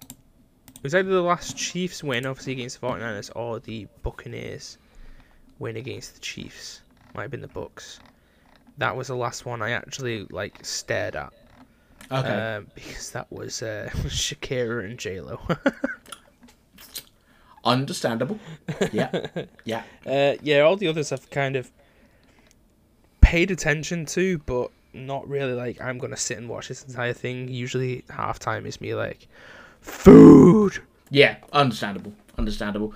Speaker 2: It was either the last Chiefs win, obviously against the 49ers, or the Buccaneers win against the Chiefs. Might have been the Bucks. That was the last one I actually like stared at.
Speaker 1: Okay.
Speaker 2: Um, because that was uh, Shakira and J Lo.
Speaker 1: Understandable. Yeah. Yeah.
Speaker 2: uh, yeah, all the others I've kind of paid attention to, but not really like I'm gonna sit and watch this entire thing. Usually halftime is me like food.
Speaker 1: Yeah, understandable. Understandable.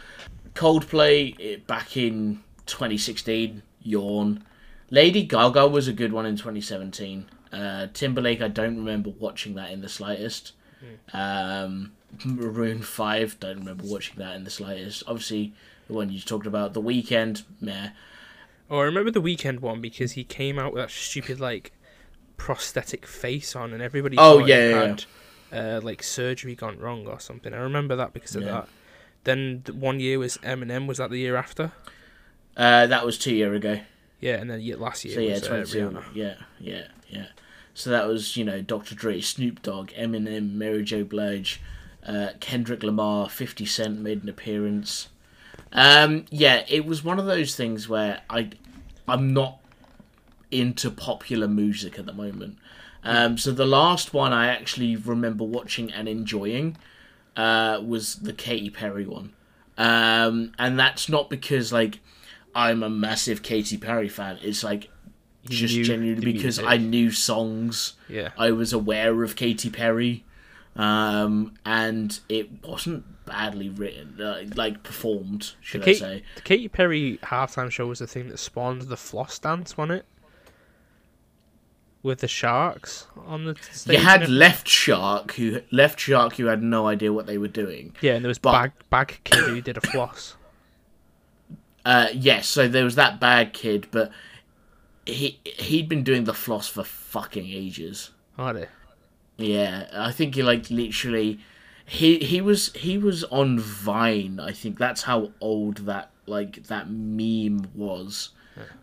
Speaker 1: Coldplay eh, back in 2016, yawn. Lady Gaga was a good one in 2017. Uh, Timberlake, I don't remember watching that in the slightest. Um, Maroon 5, don't remember watching that in the slightest. Obviously, the one you talked about, The Weeknd, meh.
Speaker 2: Oh, I remember the Weeknd one because he came out with that stupid like prosthetic face on, and everybody
Speaker 1: Oh,
Speaker 2: thought
Speaker 1: yeah,
Speaker 2: he
Speaker 1: yeah,
Speaker 2: had Uh, like surgery gone wrong or something. I remember that because of
Speaker 1: Yeah.
Speaker 2: that. Then the one year was Eminem. Was that the year after?
Speaker 1: Uh, that was two year ago.
Speaker 2: Yeah, and then last year
Speaker 1: So yeah,
Speaker 2: was uh,
Speaker 1: 22.
Speaker 2: Rihanna.
Speaker 1: yeah, yeah, yeah. So that was you know Dr. Dre, Snoop Dogg, Eminem, Mary J. Blige, uh, Kendrick Lamar, Fifty Cent made an appearance. Um, yeah, it was one of those things where I, I'm not into popular music at the moment. Um, so the last one I actually remember watching and enjoying uh, was the Katy Perry one, um, and that's not because like I'm a massive Katy Perry fan. It's like
Speaker 2: You
Speaker 1: just genuinely because
Speaker 2: music.
Speaker 1: I knew songs.
Speaker 2: Yeah.
Speaker 1: I was aware of Katy Perry, um, and it wasn't badly written, uh, like performed, should I say?
Speaker 2: The Katy Perry halftime show was the thing that spawned the floss dance, wasn't it? With the sharks on the stage.
Speaker 1: You had. Left Shark, who Left Shark, who had no idea what they were doing.
Speaker 2: yeah, and there was
Speaker 1: but-
Speaker 2: bag bag kid who did a floss.
Speaker 1: Uh, yes, so there was that bad kid, but he he'd been doing the floss for fucking ages.
Speaker 2: Oh, they?
Speaker 1: Yeah, I think he like literally he he was he was on Vine. I think that's how old that like that meme was.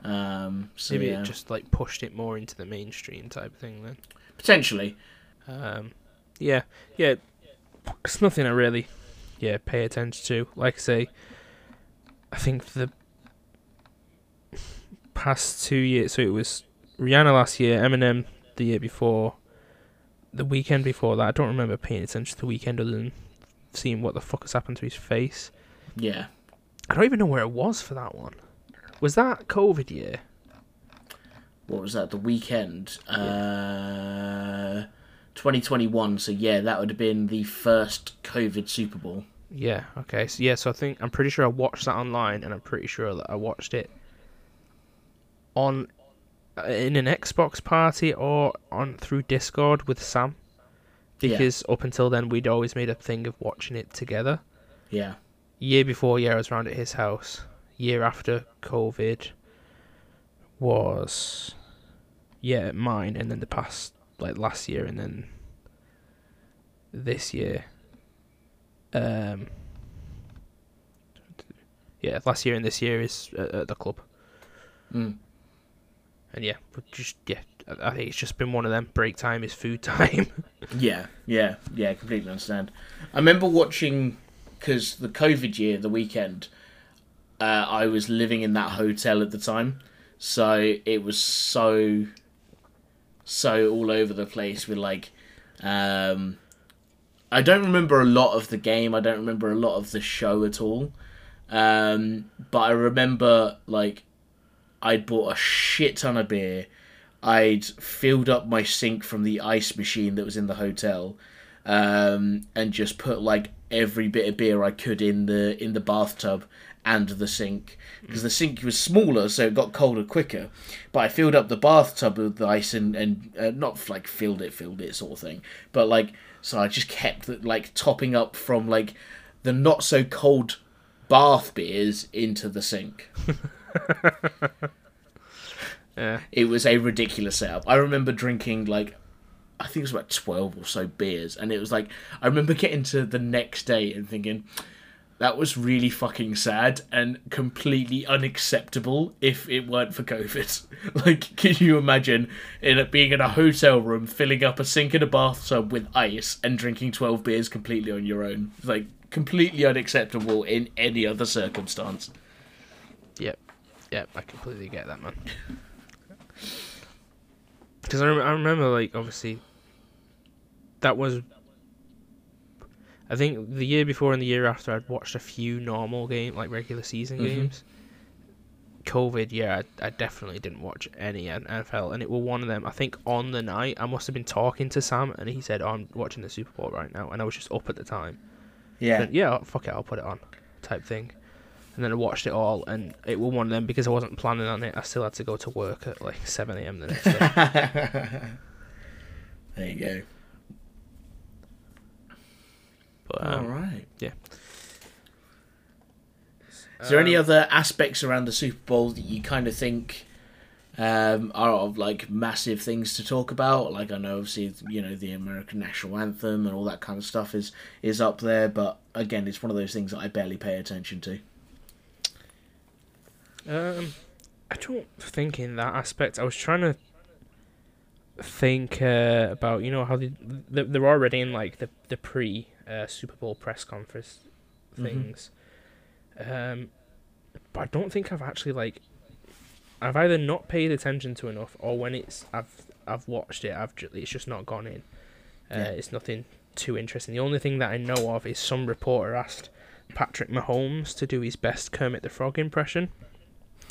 Speaker 1: Um, so
Speaker 2: Maybe
Speaker 1: yeah,
Speaker 2: it just like pushed it more into the mainstream type thing then.
Speaker 1: potentially.
Speaker 2: Um, yeah, yeah. It's nothing I really, yeah, pay attention to. Like I say, I think the past two years. So it was Rihanna last year, Eminem the year before, the Weeknd before that. I don't remember paying attention to the Weeknd other than seeing what the fuck has happened to his face.
Speaker 1: Yeah,
Speaker 2: I don't even know where it was for that one. Was that COVID year?
Speaker 1: what was that? The Weeknd, uh, 2021. So yeah, that would have been the first COVID Super Bowl.
Speaker 2: Yeah. Okay. So yeah. So I think I'm pretty sure I watched that online, and I'm pretty sure that I watched it on in an Xbox party or on through Discord with Sam.
Speaker 1: Yeah.
Speaker 2: Because up until then, we'd always made a thing of watching it together.
Speaker 1: Yeah,
Speaker 2: Year before, yeah, I was round at his house. Year after COVID was yeah mine, and then the past like last year, and then this year. Um. Yeah, last year and this year is at, at the club,
Speaker 1: mm.
Speaker 2: And yeah, just yeah, I I think it's just been one of them. Break time is food time.
Speaker 1: yeah, yeah, yeah. Completely understand. I remember watching because the COVID year, the Weeknd. Uh, I was living in that hotel at the time, so it was so, so all over the place with like, um, I don't remember a lot of the game. I don't remember a lot of the show at all. Um, but I remember like I'd bought a shit ton of beer. I'd filled up my sink from the ice machine that was in the hotel, um, and just put like every bit of beer I could in the in the bathtub and the sink because the sink was smaller, so it got colder quicker. But I filled up the bathtub with ice and and uh, not like filled it, filled it sort of thing. But like so, I just kept like topping up from like the not so cold bath beers into the sink.
Speaker 2: Yeah.
Speaker 1: It was a ridiculous setup. I remember drinking like I think it was about twelve or so beers, and it was like I remember getting to the next day and thinking that was really fucking sad and completely unacceptable if it weren't for COVID. Like, can you imagine in it being in a hotel room, filling up a sink and a bathtub with ice and drinking twelve beers completely on your own? Like, completely unacceptable in any other circumstance.
Speaker 2: Yep. Yep. I completely get that, man. Because I, rem- I remember, like, obviously, that was. I think the year before and the year after, I'd watched a few normal game, like regular season
Speaker 1: Mhm.
Speaker 2: games. COVID, yeah, I, I definitely didn't watch any NFL, and it was one of them. I think on the night, I must have been talking to Sam, and he said, oh, "I'm watching the Super Bowl right now," and I was just up at the time.
Speaker 1: Yeah.
Speaker 2: Then, yeah, fuck it, I'll put it on, type thing. And then I watched it all, and it was one of them because I wasn't planning on it. I still had to go to work at like seven a.m. the next day.
Speaker 1: there you go.
Speaker 2: But
Speaker 1: All
Speaker 2: um,
Speaker 1: right.
Speaker 2: yeah.
Speaker 1: Is there any
Speaker 2: Um,
Speaker 1: other aspects around the Super Bowl that you kind of think um, are of like massive things to talk about? Like I know obviously you know the American national anthem and all that kind of stuff is is up there, but again it's one of those things that I barely pay attention to.
Speaker 2: Um, I don't think in that aspect. I was trying to think uh, about you know how they they- they're already in like the the pre uh, Super Bowl press conference
Speaker 1: Mhm.
Speaker 2: things. Um, but I don't think I've actually like I've either not paid attention to enough or when it's I've I've watched it I've ju- it's just not gone in. Uh,
Speaker 1: Yeah.
Speaker 2: It's nothing too interesting. The only thing that I know of is some reporter asked Patrick Mahomes to do his best Kermit the Frog impression.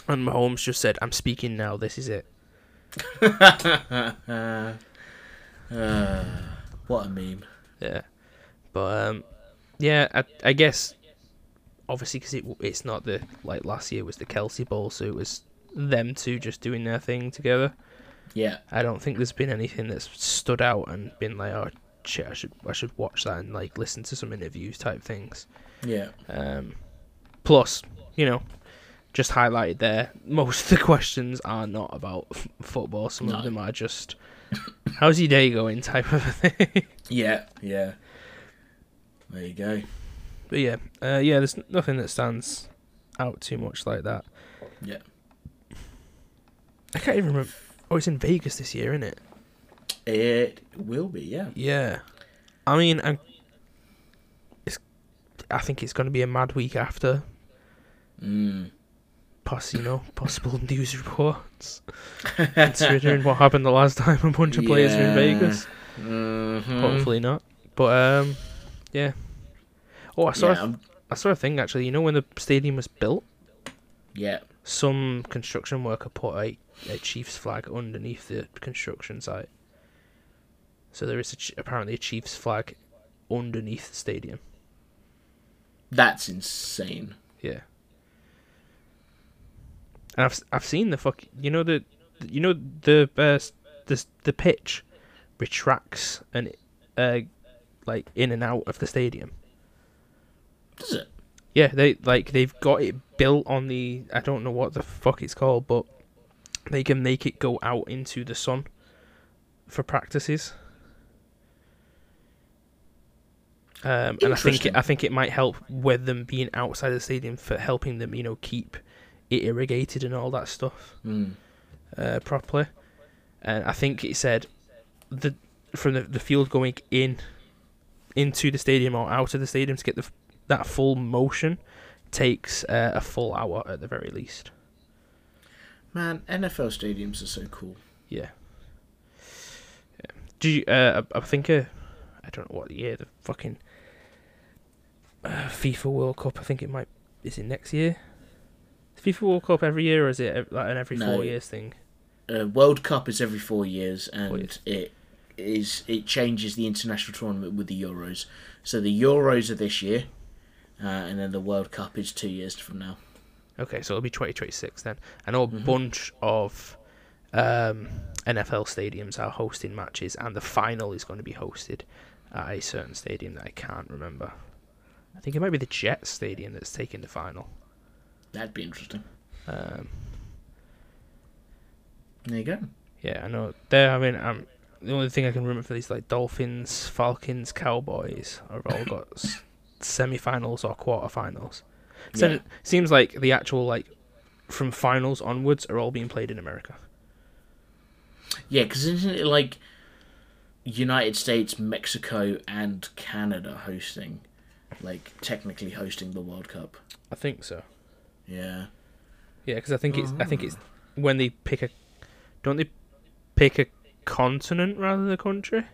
Speaker 2: And Mahomes just said, I'm speaking now, this is it.
Speaker 1: uh, what a meme.
Speaker 2: Yeah. But, um, yeah, I, I guess, obviously, because it, it's not the, like last year was the Kelce Bowl, so it was them two just doing their thing together.
Speaker 1: Yeah.
Speaker 2: I don't think there's been anything that's stood out and been like, oh, shit, I should, I should watch that and, like, listen to some interviews type things.
Speaker 1: Yeah.
Speaker 2: Um, plus, you know, just highlighted there, most of the questions are not about f- football. Some
Speaker 1: No.
Speaker 2: of them are just, how's your day going type of thing.
Speaker 1: Yeah. Yeah. There you go.
Speaker 2: but yeah, uh, yeah, there's nothing that stands out too much like that.
Speaker 1: Yeah.
Speaker 2: I can't even remember. Oh, it's in Vegas this year, isn't it?
Speaker 1: It will be. Yeah.
Speaker 2: Yeah. I mean, I'm, it's, I think it's going to be a mad week after.
Speaker 1: Mm.
Speaker 2: Poss, you know, possible news reports. Considering what happened the last time a bunch of players were in
Speaker 1: Yeah.
Speaker 2: Vegas.
Speaker 1: Mhm.
Speaker 2: Hopefully not. But um, yeah. Oh, I saw
Speaker 1: Yeah.
Speaker 2: a,
Speaker 1: I'm-
Speaker 2: I saw a thing actually. You know when the stadium was built,
Speaker 1: yeah.
Speaker 2: some construction worker put a, a Chiefs flag underneath the construction site. So there is a, ch- apparently a Chiefs flag underneath the stadium.
Speaker 1: That's insane.
Speaker 2: Yeah. And I've I've seen the fuck. You know the you know the uh, the the pitch retracts and uh like in and out of the stadium.
Speaker 1: Does it?
Speaker 2: Yeah, they like they've got it built on the I don't know what the fuck it's called, but they can make it go out into the sun for practices. Um, and I think it, I think it might help with them being outside the stadium for helping them, you know, keep it irrigated and all that stuff
Speaker 1: Mm.
Speaker 2: uh, properly. And I think it said the from the, the field going in into the stadium or out of the stadium to get the that full motion takes uh, a full hour at the very least.
Speaker 1: Man, NFL stadiums are so cool.
Speaker 2: Yeah. yeah. Do you? Uh, I I think I don't know what year the fucking uh, FIFA World Cup. I think it might. Is it next year? FIFA World Cup every year, or is it like an every
Speaker 1: No.
Speaker 2: four years thing?
Speaker 1: Uh, World Cup is every four years, and
Speaker 2: Four years.
Speaker 1: it is it changes the international tournament with the Euros. So the Euros are this year, uh, and then the World Cup is two years from now.
Speaker 2: Okay, so it'll be 2026 then. I know a
Speaker 1: Mhm.
Speaker 2: bunch of um, NFL stadiums are hosting matches, and the final is going to be hosted at a certain stadium that I can't remember. I think it might be the Jets stadium that's taking the final.
Speaker 1: That'd be interesting.
Speaker 2: Um,
Speaker 1: There you go.
Speaker 2: yeah, I know There, I mean, Um, the only thing I can remember for these like Dolphins, Falcons, Cowboys have all got s- semi-finals or quarter-finals. So
Speaker 1: Yeah.
Speaker 2: it seems like the actual like from finals onwards are all being played in America.
Speaker 1: Yeah, because isn't it like United States, Mexico, and Canada hosting, like technically hosting the World Cup?
Speaker 2: I think so.
Speaker 1: Yeah.
Speaker 2: Yeah, because I think it's I think it's oh. when they pick a don't they pick a continent rather than a country?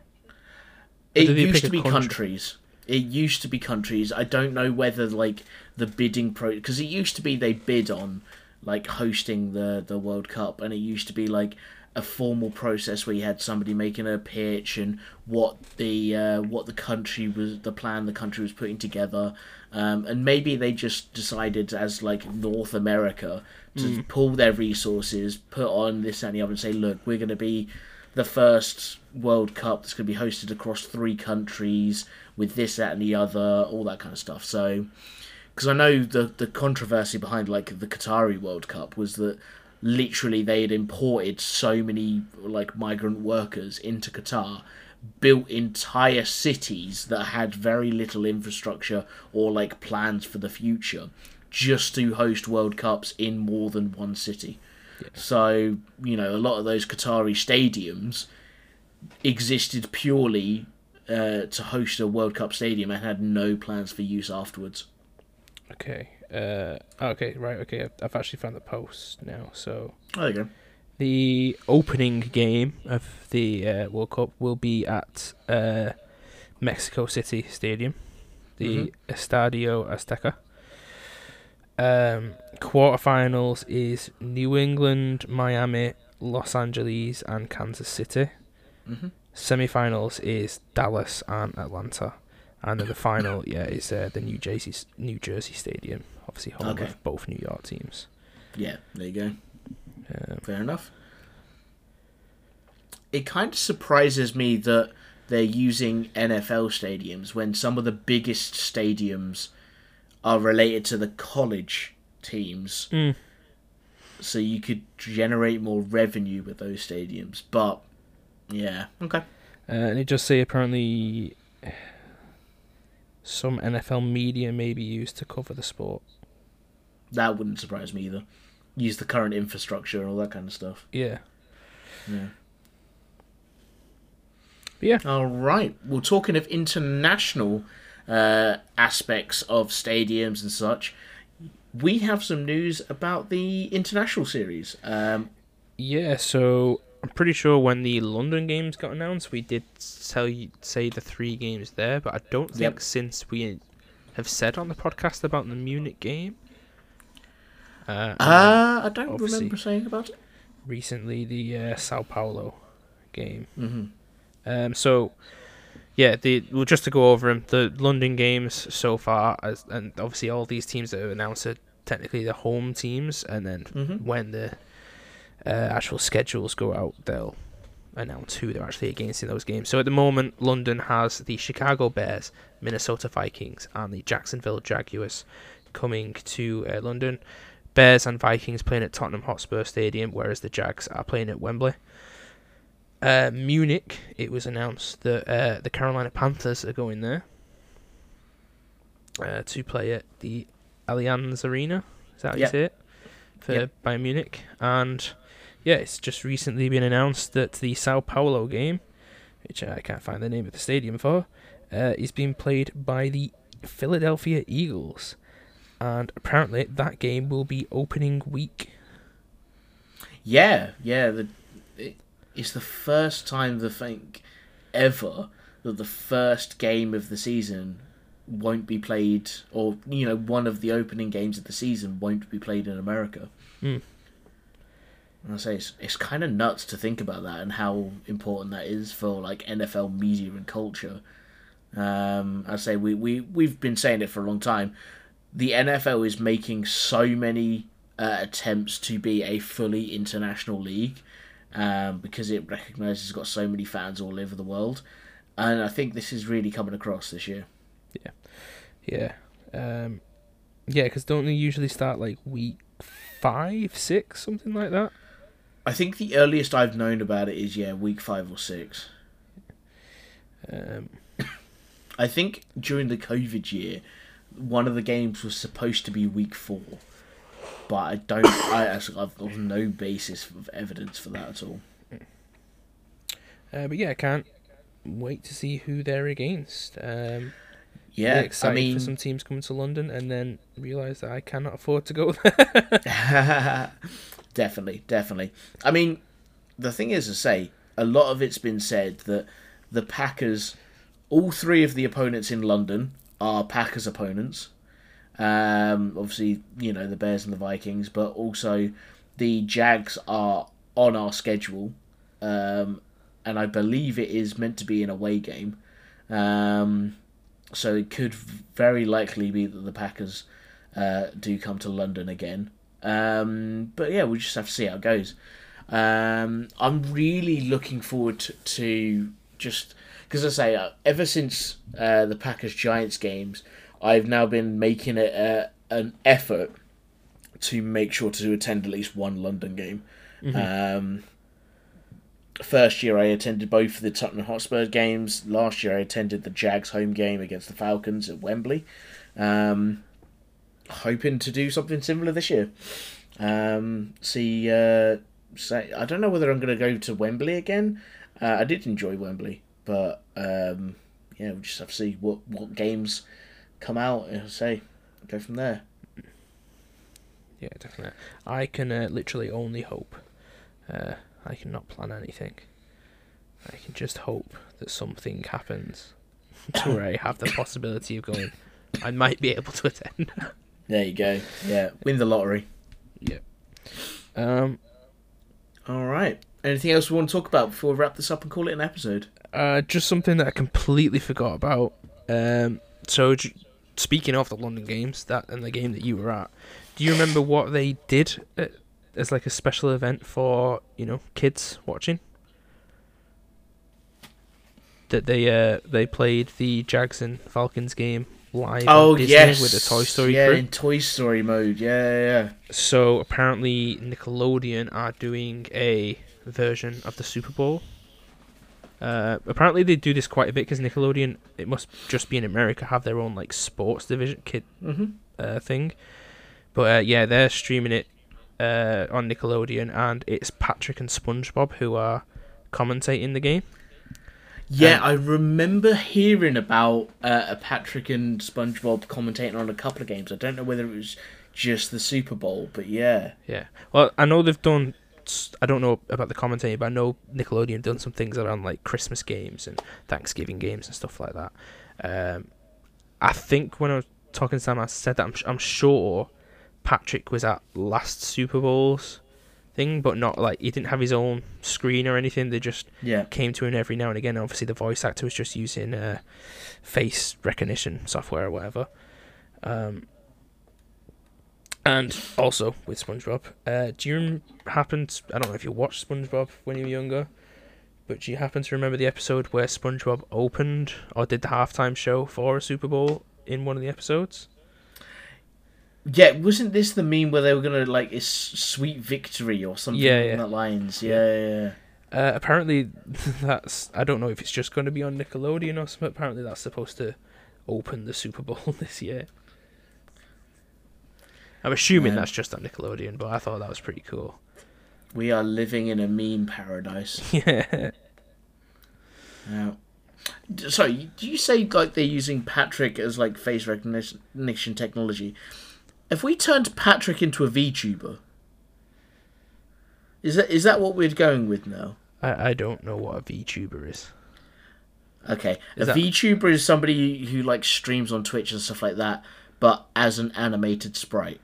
Speaker 1: It used to be
Speaker 2: country?
Speaker 1: countries. It used to be countries. I don't know whether like the bidding pro because it used to be they bid on like hosting the the World Cup, and it used to be like a formal process where you had somebody making a pitch and what the uh, what the country was the plan the country was putting together, um, and maybe they just decided as like North America to pull their resources, put on this and the other, and say, look, we're going to be the first World Cup that's going to be hosted across three countries with this, that, and the other, all that kind of stuff. So, because I know the the controversy behind like the Qatari World Cup was that literally they had imported so many like migrant workers into Qatar, built entire cities that had very little infrastructure or like plans for the future, just to host World Cups in more than one city. So, you know, a lot of those Qatari stadiums existed purely uh, to host a World Cup stadium and had no plans for use afterwards.
Speaker 2: Okay. Uh, okay, right. Okay, I've, I've actually found the post now. So
Speaker 1: There you go.
Speaker 2: the opening game of the uh, World Cup will be at uh, Mexico City Stadium, the Estadio Azteca. Um, quarterfinals is New England, Miami, Los Angeles, and Kansas City.
Speaker 1: hmm
Speaker 2: Semi-finals is Dallas and Atlanta, and then the final, yeah, is uh, the New Jersey New Jersey Stadium, obviously home
Speaker 1: Okay.
Speaker 2: of both New York teams.
Speaker 1: Yeah, there you go.
Speaker 2: Um,
Speaker 1: Fair enough. It kind of surprises me that they're using NFL stadiums when some of the biggest stadiums are related to the college teams.
Speaker 2: Mm.
Speaker 1: So you could generate more revenue with those stadiums. But, yeah, okay.
Speaker 2: Uh, and it just say apparently some NFL media may be used to cover the sport.
Speaker 1: That wouldn't surprise me either. Use the current infrastructure and all that kind of stuff.
Speaker 2: Yeah.
Speaker 1: Yeah.
Speaker 2: Yeah.
Speaker 1: All right. Well, talking of international uh, aspects of stadiums and such, we have some news about the international series. Um,
Speaker 2: Yeah, so I'm pretty sure when the London games got announced, we did tell you say the three games there, but I don't think
Speaker 1: Yep.
Speaker 2: since we have said on the podcast about the Munich game. Uh,
Speaker 1: uh, I don't remember saying about it.
Speaker 2: recently the uh, Sao Paulo game.
Speaker 1: hmm
Speaker 2: Um, so yeah, the well, just to go over them, the London games so far, as and obviously all these teams that have announced are technically the home teams, and then
Speaker 1: hmm
Speaker 2: when the uh, actual schedules go out, they'll announce who they're actually against in those games. So at the moment, London has the Chicago Bears, Minnesota Vikings, and the Jacksonville Jaguars coming to uh, London. Bears and Vikings playing at Tottenham Hotspur Stadium, whereas the Jags are playing at Wembley. Uh, Munich, it was announced that uh, the Carolina Panthers are going there uh, to play at the Allianz Arena. Is that how
Speaker 1: Yep.
Speaker 2: you say it? For
Speaker 1: Yep.
Speaker 2: Bayern Munich. And yeah, it's just recently been announced that the Sao Paulo game, which I can't find the name of the stadium for, uh, is being played by the Philadelphia Eagles. And apparently that game will be opening week.
Speaker 1: Yeah, yeah. The, it, it's the first time I think ever that the first game of the season won't be played, or you know, one of the opening games of the season won't be played in America.
Speaker 2: Hmm.
Speaker 1: And I say it's it's kind of nuts to think about that and how important that is for like NFL media and culture. Um, I say we we we've been saying it for a long time. The NFL is making so many uh, attempts to be a fully international league um, because it recognizes it's got so many fans all over the world, and I think this is really coming across this year.
Speaker 2: Yeah. Yeah, um, yeah, because don't they usually start like week five, six, something like that?
Speaker 1: I think the earliest I've known about it is yeah, week five or six.
Speaker 2: Um,
Speaker 1: I think during the COVID year, one of the games was supposed to be week four, but I don't. I actually, I've got no basis of evidence for that at all.
Speaker 2: uh, but yeah, I can't wait to see who they're against. Um,
Speaker 1: Yeah,
Speaker 2: really
Speaker 1: I mean,
Speaker 2: for some teams coming to London, and then realise that I cannot afford to go there.
Speaker 1: definitely, definitely. I mean, the thing is to say, a lot of it's been said that the Packers, all three of the opponents in London are Packers opponents. Um, obviously, you know the Bears and the Vikings, but also the Jags are on our schedule, um, and I believe it is meant to be an away game. Um, so it could very likely be that the Packers uh, do come to London again. Um, but yeah, we'll just have to see how it goes. Um, I'm really looking forward to, just because I say uh, ever since uh, the Packers Giants games, I've now been making it uh, an effort to make sure to attend at least one London game. Um, first year I attended both of the Tottenham Hotspur games. Last year I attended the Jags home game against the Falcons at Wembley. Um, hoping to do something similar this year. Um, see, uh, say I don't know whether I'm going to go to Wembley again. Uh, I did enjoy Wembley, but um, yeah, we'll just have to see what what games come out. and say go from there.
Speaker 2: yeah, definitely. I can uh, literally only hope. Uh, I cannot plan anything. I can just hope that something happens to where I have the possibility of going. I might be able to attend.
Speaker 1: There you go. Yeah, win the lottery. Yeah.
Speaker 2: Um,
Speaker 1: All right. Anything else we want to talk about before we wrap this up and call it an episode?
Speaker 2: Uh, just something that I completely forgot about. Um, so j- speaking of the London games, that and the game that you were at, do you remember what they did uh as like a special event for you know kids watching? That they uh they played the Jags and Falcons game live
Speaker 1: Oh yes,
Speaker 2: with the Toy Story
Speaker 1: Yeah,
Speaker 2: crew.
Speaker 1: in Toy Story mode. Yeah, yeah. yeah.
Speaker 2: So apparently Nickelodeon are doing a version of the Super Bowl. Uh, apparently they do this quite a bit because Nickelodeon, it must just be in America, have their own like sports division kid
Speaker 1: Mm-hmm.
Speaker 2: uh, thing. But uh, yeah, they're streaming it uh, on Nickelodeon, and it's Patrick and SpongeBob who are commentating the game.
Speaker 1: Yeah,
Speaker 2: Um,
Speaker 1: I remember hearing about uh, a Patrick and SpongeBob commentating on a couple of games. I don't know whether it was just the Super Bowl, but yeah.
Speaker 2: Yeah. Well, I know they've done. s- I don't know about the commentating, but I know Nickelodeon have done some things around like Christmas games and Thanksgiving games and stuff like that. Um, I think when I was talking to Sam, I said that I'm, I'm sure Patrick was at last Super Bowl's thing, but not like he didn't have his own screen or anything. They just
Speaker 1: Yeah.
Speaker 2: came to him every now and again. Obviously, the voice actor was just using uh, face recognition software or whatever. Um, and also with SpongeBob, uh, do you happen? To, I don't know if you watched SpongeBob when you were younger, but do you happen to remember the episode where SpongeBob opened or did the halftime show for a Super Bowl in one of the episodes?
Speaker 1: Yeah, wasn't this the meme where they were gonna like it's sweet victory or something
Speaker 2: Yeah, yeah.
Speaker 1: that lines? Yeah, yeah. yeah.
Speaker 2: Uh, apparently, that's I don't know if it's just going to be on Nickelodeon or something. Apparently, that's supposed to open the Super Bowl this year. I'm assuming
Speaker 1: Man.
Speaker 2: that's just on Nickelodeon, but I thought that was pretty cool.
Speaker 1: We are living in a meme paradise.
Speaker 2: yeah,
Speaker 1: Yeah. D- Sorry, do you say like they're using Patrick as like face recognition technology? If we turned Patrick into a VTuber, is that is that what we're going with now?
Speaker 2: I, I don't know what a VTuber is.
Speaker 1: Okay,
Speaker 2: Is
Speaker 1: a
Speaker 2: that-
Speaker 1: VTuber is somebody who like streams on Twitch and stuff like that, but as an animated sprite.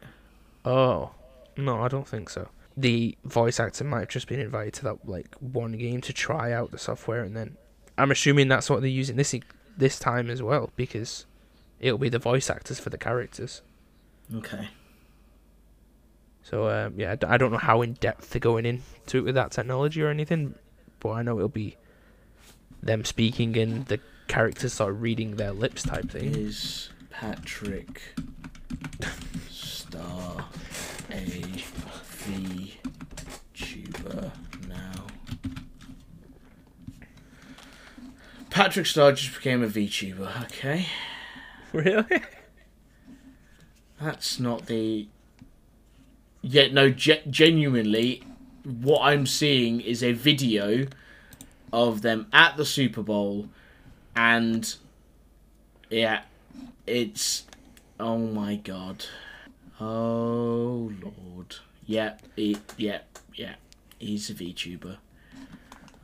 Speaker 2: Oh, no, I don't think so. The voice actor might have just been invited to that like one game to try out the software, and then I'm assuming that's what they're using this this time as well because it'll be the voice actors for the characters.
Speaker 1: Okay.
Speaker 2: So um, yeah, I don't know how in depth they're going into it with that technology or anything, but I know it'll be them speaking and the characters sort of reading their lips type thing.
Speaker 1: Is Patrick Star a VTuber now? Patrick Star just became a VTuber. Okay,
Speaker 2: Really?
Speaker 1: That's not the. Yeah, no, ge- genuinely, what I'm seeing is a video of them at the Super Bowl, and yeah, it's oh my god, oh lord, yeah, yeah, yeah, he's a VTuber.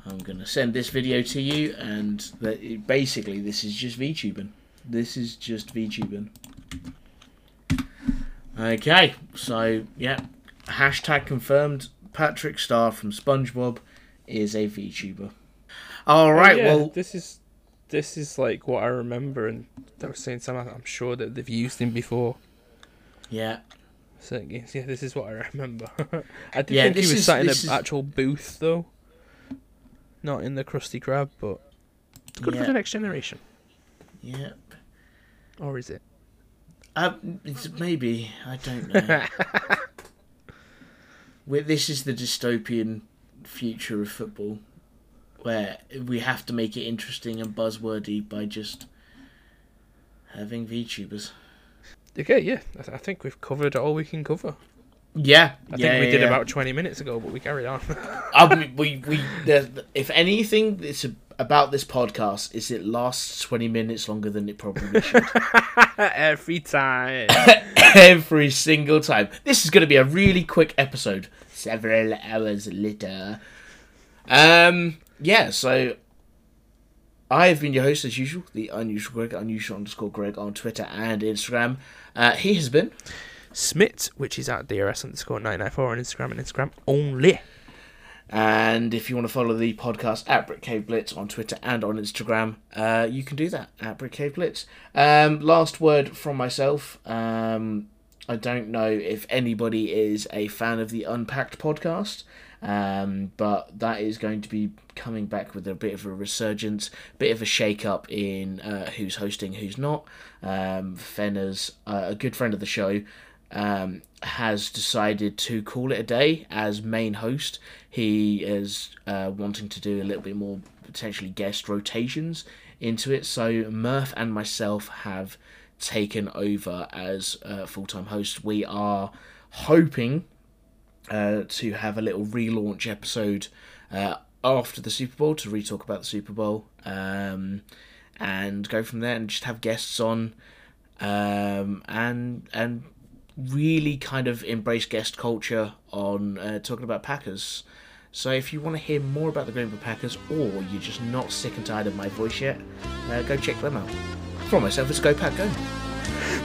Speaker 1: I'm gonna send this video to you, and that basically this is just VTubing. This is just VTubing. Okay, so yeah, hashtag confirmed. Patrick Star from SpongeBob is a VTuber. All oh, right,
Speaker 2: Oh, yeah,
Speaker 1: well,
Speaker 2: this is this is like what I remember, and I was saying something. I'm sure that they've used him before.
Speaker 1: yeah,
Speaker 2: So yeah, this is what I remember. I did
Speaker 1: Yeah,
Speaker 2: think he was
Speaker 1: is-
Speaker 2: sat in an
Speaker 1: is-
Speaker 2: actual booth though, not in the Krusty Krab, but it's good for the next generation.
Speaker 1: yeah.
Speaker 2: Or is it?
Speaker 1: Um, it's maybe I don't know. this is the dystopian future of football, where we have to make it interesting and buzzwordy by just having VTubers.
Speaker 2: Okay, yeah, I think we've covered all we can cover.
Speaker 1: Yeah,
Speaker 2: I
Speaker 1: yeah,
Speaker 2: think we
Speaker 1: yeah,
Speaker 2: did
Speaker 1: yeah.
Speaker 2: about 20 minutes ago, but we carried on.
Speaker 1: Um, we we the, if anything, it's about this podcast is it lasts twenty minutes longer than it probably should.
Speaker 2: Every time.
Speaker 1: Every single time. This is going to be a really quick episode. Several hours later. Um. Yeah. So. I have been your host as usual, the unusual Greg, unusual underscore Greg on Twitter and Instagram. Uh, he has been.
Speaker 2: Smit, which is at DRS underscore 994 on Instagram and Instagram only.
Speaker 1: And if you want to follow the podcast at Brit Cave Blitz on Twitter and on Instagram, uh, you can do that at Brit Cave Blitz. Um, last word from myself. Um, I don't know if anybody is a fan of the Unpacked podcast, um, but that is going to be coming back with a bit of a resurgence, bit of a shake up in uh, who's hosting, who's not. Um, Fenner's uh, a good friend of the show um, has decided to call it a day as main host. He is uh, wanting to do a little bit more potentially guest rotations into it. So Murph and myself have taken over as uh, full time hosts. We are hoping uh, to have a little relaunch episode uh, after the Super Bowl to re-talk about the Super Bowl um, and go from there and just have guests on um, and and really kind of embrace guest culture on uh, talking about Packers. So if you want to hear more about the Green Bay Packers, or you're just not sick and tired of my voice yet, uh, go check them out. For myself, it's Go Pack Go.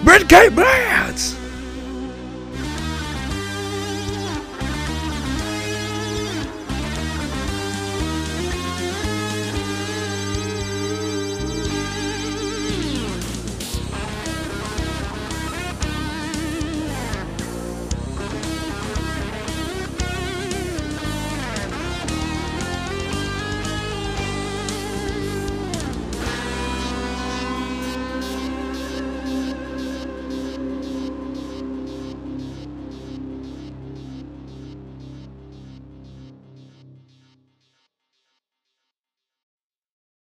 Speaker 2: Brit Cave Blitz!